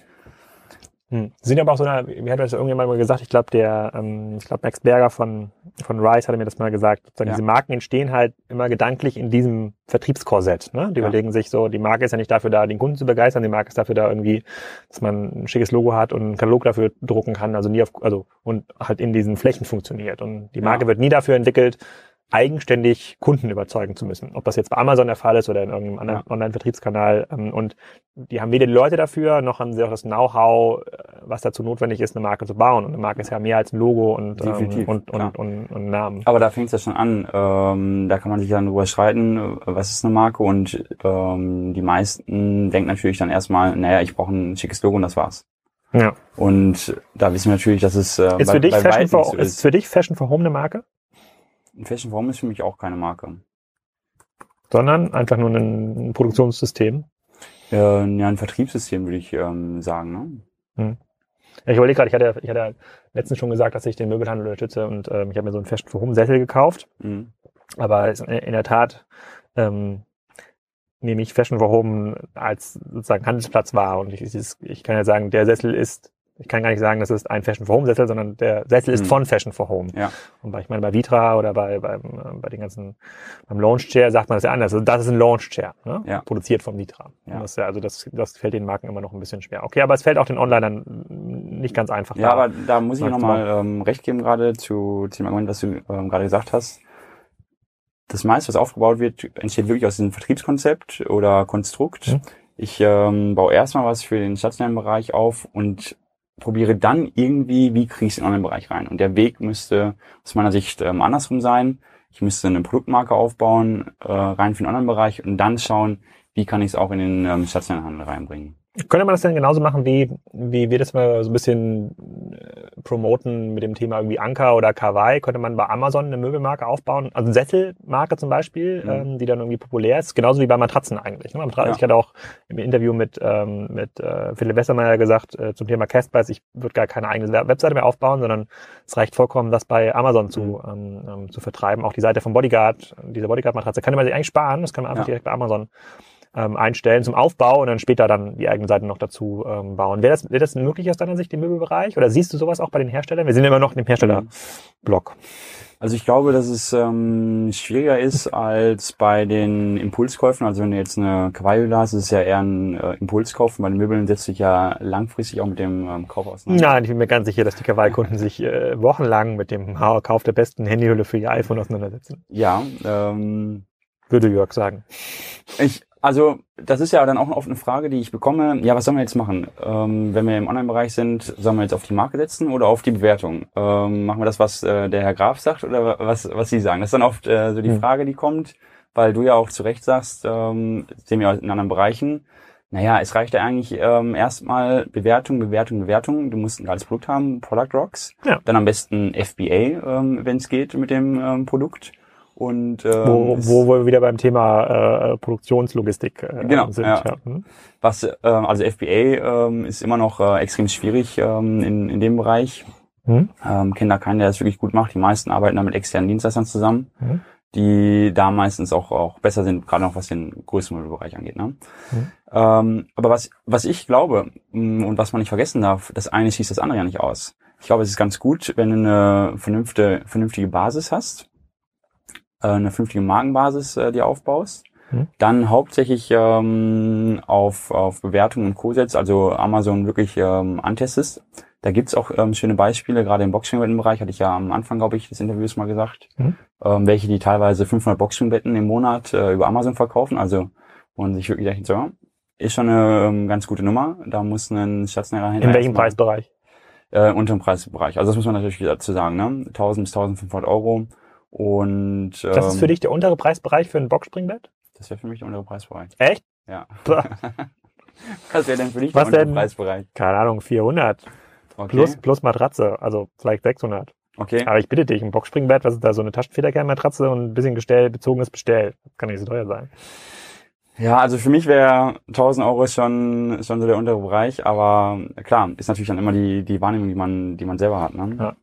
Hm. Sind aber auch so eine, mir hat das irgendjemand mal gesagt, ich glaube, der, ähm, ich glaube, Max Berger von, von Rice hatte mir das mal gesagt. Ja. Diese Marken entstehen halt immer gedanklich in diesem Vertriebskorsett. Ne? Die ja. überlegen sich so, die Marke ist ja nicht dafür da, den Kunden zu begeistern, die Marke ist dafür da irgendwie, dass man ein schickes Logo hat und einen Katalog dafür drucken kann, also nie auf, also und halt in diesen Flächen funktioniert. Und die Marke ja. wird nie dafür entwickelt, eigenständig Kunden überzeugen zu müssen. Ob das jetzt bei Amazon der Fall ist oder in irgendeinem anderen ja. Online-Vertriebskanal. Ähm, und die haben weder die Leute dafür, noch haben sie auch das Know-how, äh, was dazu notwendig ist, eine Marke zu bauen. Und eine Marke ist ja mehr als ein Logo und, ähm, und, und, und, und, Namen. Aber da fängt es ja schon an. Ähm, da kann man sich dann drüber streiten, was ist eine Marke. Und ähm, die meisten denken natürlich dann erstmal, naja, ich brauche ein schickes Logo und das war's. Ja. Und da wissen wir natürlich, dass es äh, ist, bei, für dich Fashion for, so ist. ist für dich Fashion for Home eine Marke? Fashion Form ist für mich auch keine Marke. Sondern einfach nur ein Produktionssystem? Äh, ja, ein Vertriebssystem würde ich ähm, sagen. Ne? Hm. Ich überlege gerade, ich hatte, ich hatte letztens schon gesagt, dass ich den Möbelhandel unterstütze und ähm, ich habe mir so einen Fashion for Home Sessel gekauft. Mhm. Aber in der Tat ähm, nehme ich Fashion for Home als sozusagen Handelsplatz wahr. Und ich, ich kann ja sagen, der Sessel ist ich kann gar nicht sagen, das ist ein Fashion for Home Sessel, sondern der Sessel ist mhm. von Fashion for Home. Ja. Und bei, ich meine, bei Vitra oder bei, bei, bei den ganzen, beim Launch Chair sagt man das ja anders. Also das ist ein Launch Chair, ne? ja. produziert von Vitra. Ja. das, ja, also das, das fällt den Marken immer noch ein bisschen schwer. Okay, aber es fällt auch den Onlinern nicht ganz einfach. Ja, da, aber da muss ich nochmal ähm, recht geben gerade zu, zu dem Argument, was du ähm, gerade gesagt hast. Das meiste, was aufgebaut wird, entsteht wirklich aus diesem Vertriebskonzept oder Konstrukt. Mhm. Ich ähm, baue erstmal was für den stationären Bereich auf und probiere dann irgendwie, wie kriege ich es in einen Bereich rein. Und der Weg müsste aus meiner Sicht ähm, andersrum sein. Ich müsste eine Produktmarke aufbauen, äh, rein für den anderen Bereich und dann schauen, wie kann ich es auch in den ähm, stationären Handel reinbringen. Könnte man das denn genauso machen, wie, wie wir das mal so ein bisschen äh, promoten mit dem Thema irgendwie Anker oder Kawaii? Könnte man bei Amazon eine Möbelmarke aufbauen? Also eine Sesselmarke zum Beispiel, mhm. ähm, die dann irgendwie populär ist. Genauso wie bei Matratzen eigentlich. Ne? Ja. Ich hatte auch im Interview mit, ähm, mit äh, Philipp Westermeier gesagt äh, zum Thema Castbites, ich würde gar keine eigene Webseite mehr aufbauen, sondern es reicht vollkommen, das bei Amazon zu, mhm. ähm, ähm zu vertreiben. Auch die Seite von Bodyguard, diese Bodyguard-Matratze, kann man sich eigentlich sparen. Das kann man einfach ja. direkt bei Amazon ähm, einstellen zum Aufbau und dann später dann die eigenen Seiten noch dazu ähm, bauen. Wäre das, wäre das möglich aus deiner Sicht im Möbelbereich? Oder siehst du sowas auch bei den Herstellern? Wir sind immer noch im Herstellerblock. Also ich glaube, dass es ähm, schwieriger ist als bei den Impulskäufen. Also wenn du jetzt eine Cavallo hast, ist es ja eher ein äh, Impulskauf. Bei den Möbeln setzt sich ja langfristig auch mit dem ähm, Kauf auseinander. Nein, ich bin mir ganz sicher, dass die Cavallo-Kunden sich äh, wochenlang mit dem Kauf der besten Handyhülle für ihr iPhone auseinandersetzen. Ja, ähm, würde Jörg sagen. Ich, also das ist ja dann auch oft eine Frage, die ich bekomme. Ja, was sollen wir jetzt machen? Ähm, wenn wir im Online-Bereich sind, sollen wir jetzt auf die Marke setzen oder auf die Bewertung? Ähm, machen wir das, was äh, der Herr Graf sagt oder was, was Sie sagen? Das ist dann oft äh, so die hm. Frage, die kommt, weil du ja auch zu Recht sagst, ähm, sehen wir in anderen Bereichen, naja, es reicht ja eigentlich ähm, erstmal Bewertung, Bewertung, Bewertung. Du musst ein geiles Produkt haben, Product Rocks. Ja. Dann am besten FBA, ähm, wenn es geht mit dem ähm, Produkt. Und, ähm, wo, wo wir wieder beim Thema äh, Produktionslogistik äh, genau, sind. Ja. ja. Hm. Was, äh, also FBA ähm, ist immer noch äh, extrem schwierig ähm, in, in dem Bereich. Hm. Ähm, kenne da keinen, der das wirklich gut macht. Die meisten arbeiten da mit externen Dienstleistern zusammen, hm. die da meistens auch, auch besser sind, gerade noch was den größeren Bereich angeht. Ne? Hm. Ähm, aber was, was ich glaube mm, und was man nicht vergessen darf, das eine schließt das andere ja nicht aus. Ich glaube, es ist ganz gut, wenn du eine vernünftige, vernünftige Basis hast äh, eine vernünftige Markenbasis äh, dir aufbaust. Mhm. Dann hauptsächlich ähm, auf, auf Bewertungen und Co-Sets, also Amazon wirklich ähm, antestest. Da gibt's auch ähm, schöne Beispiele, gerade im Boxspringbetten-Bereich, hatte ich ja am Anfang, glaube ich, des Interviews mal gesagt, mhm. ähm, welche die teilweise 500 Boxspringbetten im Monat äh, über Amazon verkaufen. Also, und sich wirklich denken, so, ist schon eine ähm, ganz gute Nummer. Da muss ein stationärer Händler... In welchem Preisbereich? Äh, unter dem Preisbereich. Also das muss man natürlich dazu sagen, ne? 1000 bis 1500 Euro und, ähm, das ist für ähm, dich der untere Preisbereich für ein Boxspringbett? Das wäre für mich der untere Preisbereich. Echt? Ja. Was wäre denn für dich Was der untere? Preisbereich? Keine Ahnung, 400. Okay. Plus, plus Matratze, also vielleicht 600. Okay. Aber ich bitte dich, ein Boxspringbett, was ist da so eine Taschenfederkernmatratze und ein bisschen Gestell, bezogenes Bestell. Das kann nicht so teuer sein. Ja, also für mich wäre 1000 Euro schon, schon so der untere Bereich, aber klar, ist natürlich dann immer die, die Wahrnehmung, die man, die man selber hat. Ne? Ja.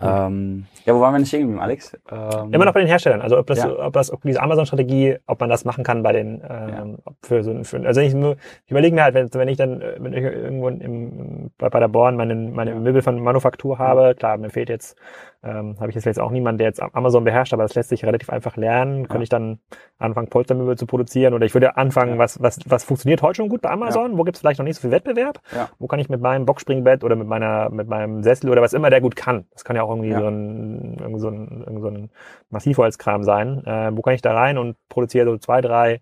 Ähm, ja, wo waren wir nicht stehen Alex? Ähm, Immer noch bei den Herstellern. Also ob das, ja. ob das, ob diese Amazon-Strategie, ob man das machen kann bei den, ähm, ja. für so, für, also ich, ich überlege mir halt, wenn, wenn ich dann, wenn ich irgendwo im, bei, bei der Born meine, meine Möbel von Manufaktur habe, klar, mir fehlt jetzt ähm, habe ich jetzt auch niemanden, der jetzt Amazon beherrscht, aber das lässt sich relativ einfach lernen. Ja. Könnte ich dann anfangen, Polstermöbel zu produzieren oder ich würde anfangen, ja. was, was, was funktioniert heute schon gut bei Amazon? Ja. Wo gibt es vielleicht noch nicht so viel Wettbewerb? Ja. Wo kann ich mit meinem Boxspringbett oder mit meiner, mit meinem Sessel oder was immer der gut kann? Das kann ja auch irgendwie so ein, irgendwie so ein, irgendwie so ein Massivholzkram sein. Äh, wo kann ich da rein und produziere so zwei, drei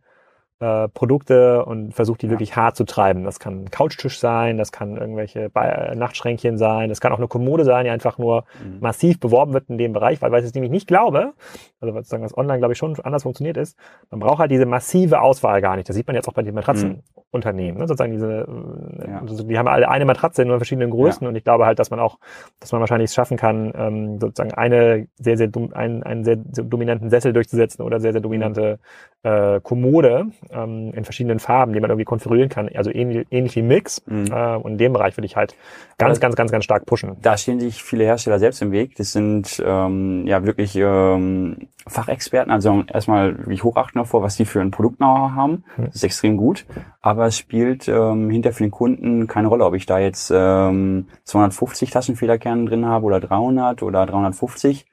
äh, Produkte und versucht die ja. wirklich hart zu treiben. Das kann ein Couchtisch sein, das kann irgendwelche Be Nachtschränkchen sein, das kann auch eine Kommode sein, die einfach nur mhm. massiv beworben wird in dem Bereich, weil, weil ich es nämlich nicht glaube, also sozusagen das online glaube ich schon anders funktioniert ist, man braucht halt diese massive Auswahl gar nicht. Das sieht man jetzt auch bei den Matratzenunternehmen. Ne? Sozusagen diese, äh, ja. also die haben alle eine Matratze in nur verschiedenen Größen ja. und ich glaube halt, dass man auch, dass man wahrscheinlich es schaffen kann, ähm, sozusagen eine sehr, sehr, einen, einen sehr, sehr dominanten Sessel durchzusetzen oder sehr, sehr dominante äh, Kommode ähm, in verschiedenen Farben, die man irgendwie konfigurieren kann, also ähnlich, ähnlich wie Mix. Mhm. Äh, und in dem Bereich würde ich halt ganz, ganz, ganz, ganz stark pushen. Da stehen sich viele Hersteller selbst im Weg. Das sind ähm, ja wirklich ähm, Fachexperten, also erstmal wirklich hochachten davor, was die für ein Produkt-Know-how haben. Mhm. Das ist extrem gut. Aber es spielt ähm, hinter für den Kunden keine Rolle, ob ich da jetzt ähm, 250 Taschenfederkerne drin habe oder 300 oder 350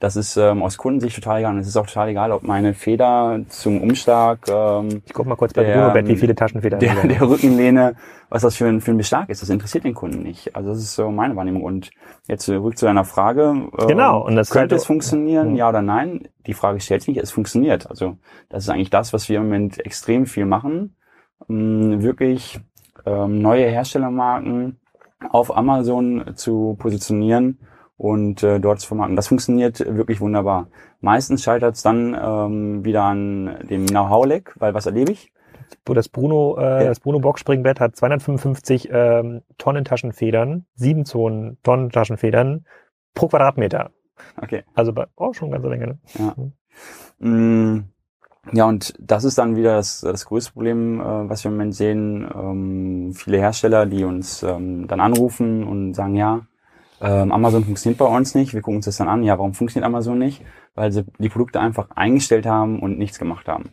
das ist ähm, aus Kundensicht total egal. Und es ist auch total egal, ob meine Feder zum Umschlag. Ähm, ich guck mal kurz bei der, Bruno Bett, wie viele Taschenfedern. Der, der Rückenlehne, was das für ein, für ein Beschlag ist, das interessiert den Kunden nicht. Also das ist so meine Wahrnehmung. Und jetzt zurück zu deiner Frage. Ähm, genau. Und das könnte es funktionieren, ja oder nein? Die Frage stellt sich nicht. Es funktioniert. Also das ist eigentlich das, was wir im Moment extrem viel machen. Ähm, wirklich ähm, neue Herstellermarken auf Amazon zu positionieren und äh, dort zu vermarkten. Das funktioniert wirklich wunderbar. Meistens scheitert es dann ähm, wieder an dem Know-how-Leck, weil was erlebe ich? Das Bruno, äh, ja. das Bruno Box Springbett hat 255 ähm, Tonnen Taschenfedern, 7 Zonen Tonnen Taschenfedern pro Quadratmeter. Okay. Also bei, oh, schon eine ganze Menge. Ne? Ja. Mhm. Ja, und das ist dann wieder das, das größte Problem, äh, was wir im Moment sehen. Ähm, viele Hersteller, die uns ähm, dann anrufen und sagen, ja, ähm, Amazon funktioniert bei uns nicht. Wir gucken uns das dann an. Ja, warum funktioniert Amazon nicht? Weil sie die Produkte einfach eingestellt haben und nichts gemacht haben.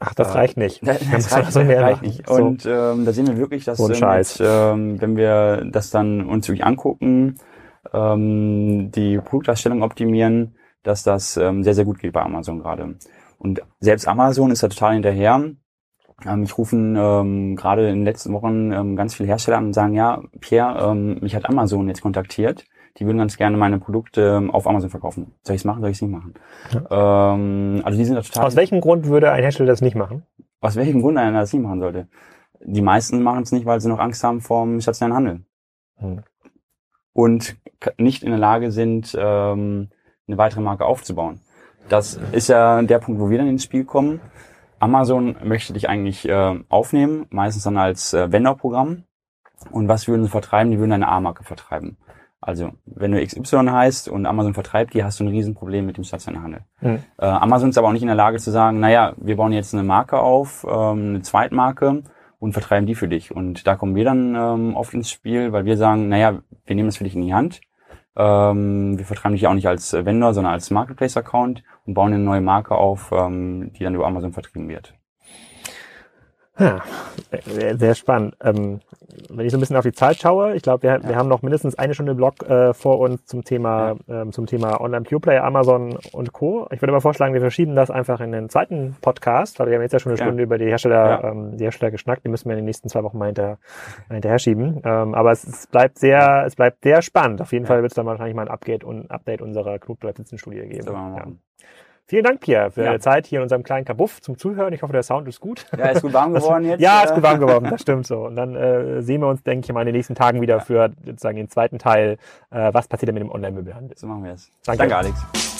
Ach, das äh, reicht nicht. Das, das reicht, so mehr reicht nicht. Und so. ähm, da sehen wir wirklich, dass so mit, ähm, wenn wir das dann uns wirklich angucken, ähm, die Produktdarstellung optimieren, dass das ähm, sehr, sehr gut geht bei Amazon gerade. Und selbst Amazon ist da total hinterher. Ähm, ich rufen ähm, gerade in den letzten Wochen ähm, ganz viele Hersteller an und sagen, ja, Pierre, ähm, mich hat Amazon jetzt kontaktiert. Die würden ganz gerne meine Produkte ähm, auf Amazon verkaufen. Soll ich es machen, soll ich es nicht machen? Ja. Ähm, also die sind da total. Aus welchem Grund würde ein Hersteller das nicht machen? Aus welchem Grund einer das nicht machen sollte? Die meisten machen es nicht, weil sie noch Angst haben vor dem stationären Handel. Hm. Und nicht in der Lage sind, ähm, eine weitere Marke aufzubauen. Das ist ja der Punkt, wo wir dann ins Spiel kommen. Amazon möchte dich eigentlich äh, aufnehmen, meistens dann als äh, Vendor-Programm. Und was würden sie vertreiben? Die würden eine A-Marke vertreiben. Also, wenn du XY heißt und Amazon vertreibt die, hast du ein Riesenproblem mit dem stationären Handel. Mhm. Äh, Amazon ist aber auch nicht in der Lage zu sagen, naja, wir bauen jetzt eine Marke auf, ähm, eine Zweitmarke und vertreiben die für dich. Und da kommen wir dann ähm, oft ins Spiel, weil wir sagen, naja, wir nehmen das für dich in die Hand. Ähm, wir vertreiben dich auch nicht als Vendor, sondern als Marketplace-Account und bauen eine neue Marke auf, ähm, die dann über Amazon vertrieben wird. Ja, sehr spannend. Ähm, wenn ich so ein bisschen auf die Zeit schaue, ich glaube, wir, ja. wir haben noch mindestens eine Stunde Blog äh, vor uns zum Thema ja. ähm, zum Thema Online Pure Player, Amazon und Co. Ich würde mal vorschlagen, wir verschieben das einfach in den zweiten Podcast, weil wir haben jetzt ja schon eine Stunde über die Hersteller, ähm, die Hersteller geschnackt. Die müssen wir in den nächsten zwei Wochen mal hinter, hinterher schieben. Ähm, aber es, es, bleibt sehr, es bleibt sehr spannend. Auf jeden Fall wird es dann wahrscheinlich mal ein Update und Update unserer Knutbleibt-Studie geben. Ja. Vielen Dank, Pierre, für ja. deine Zeit hier in unserem kleinen Kabuff zum Zuhören. Ich hoffe, der Sound ist gut. Ja, ist gut warm geworden jetzt. Ja, ist gut warm geworden, das stimmt so. Und dann äh, sehen wir uns, denke ich, mal in den nächsten Tagen wieder für sozusagen den zweiten Teil, äh, was passiert denn mit dem Online-Möbelhandel. So machen wir es. Danke. Danke, Alex.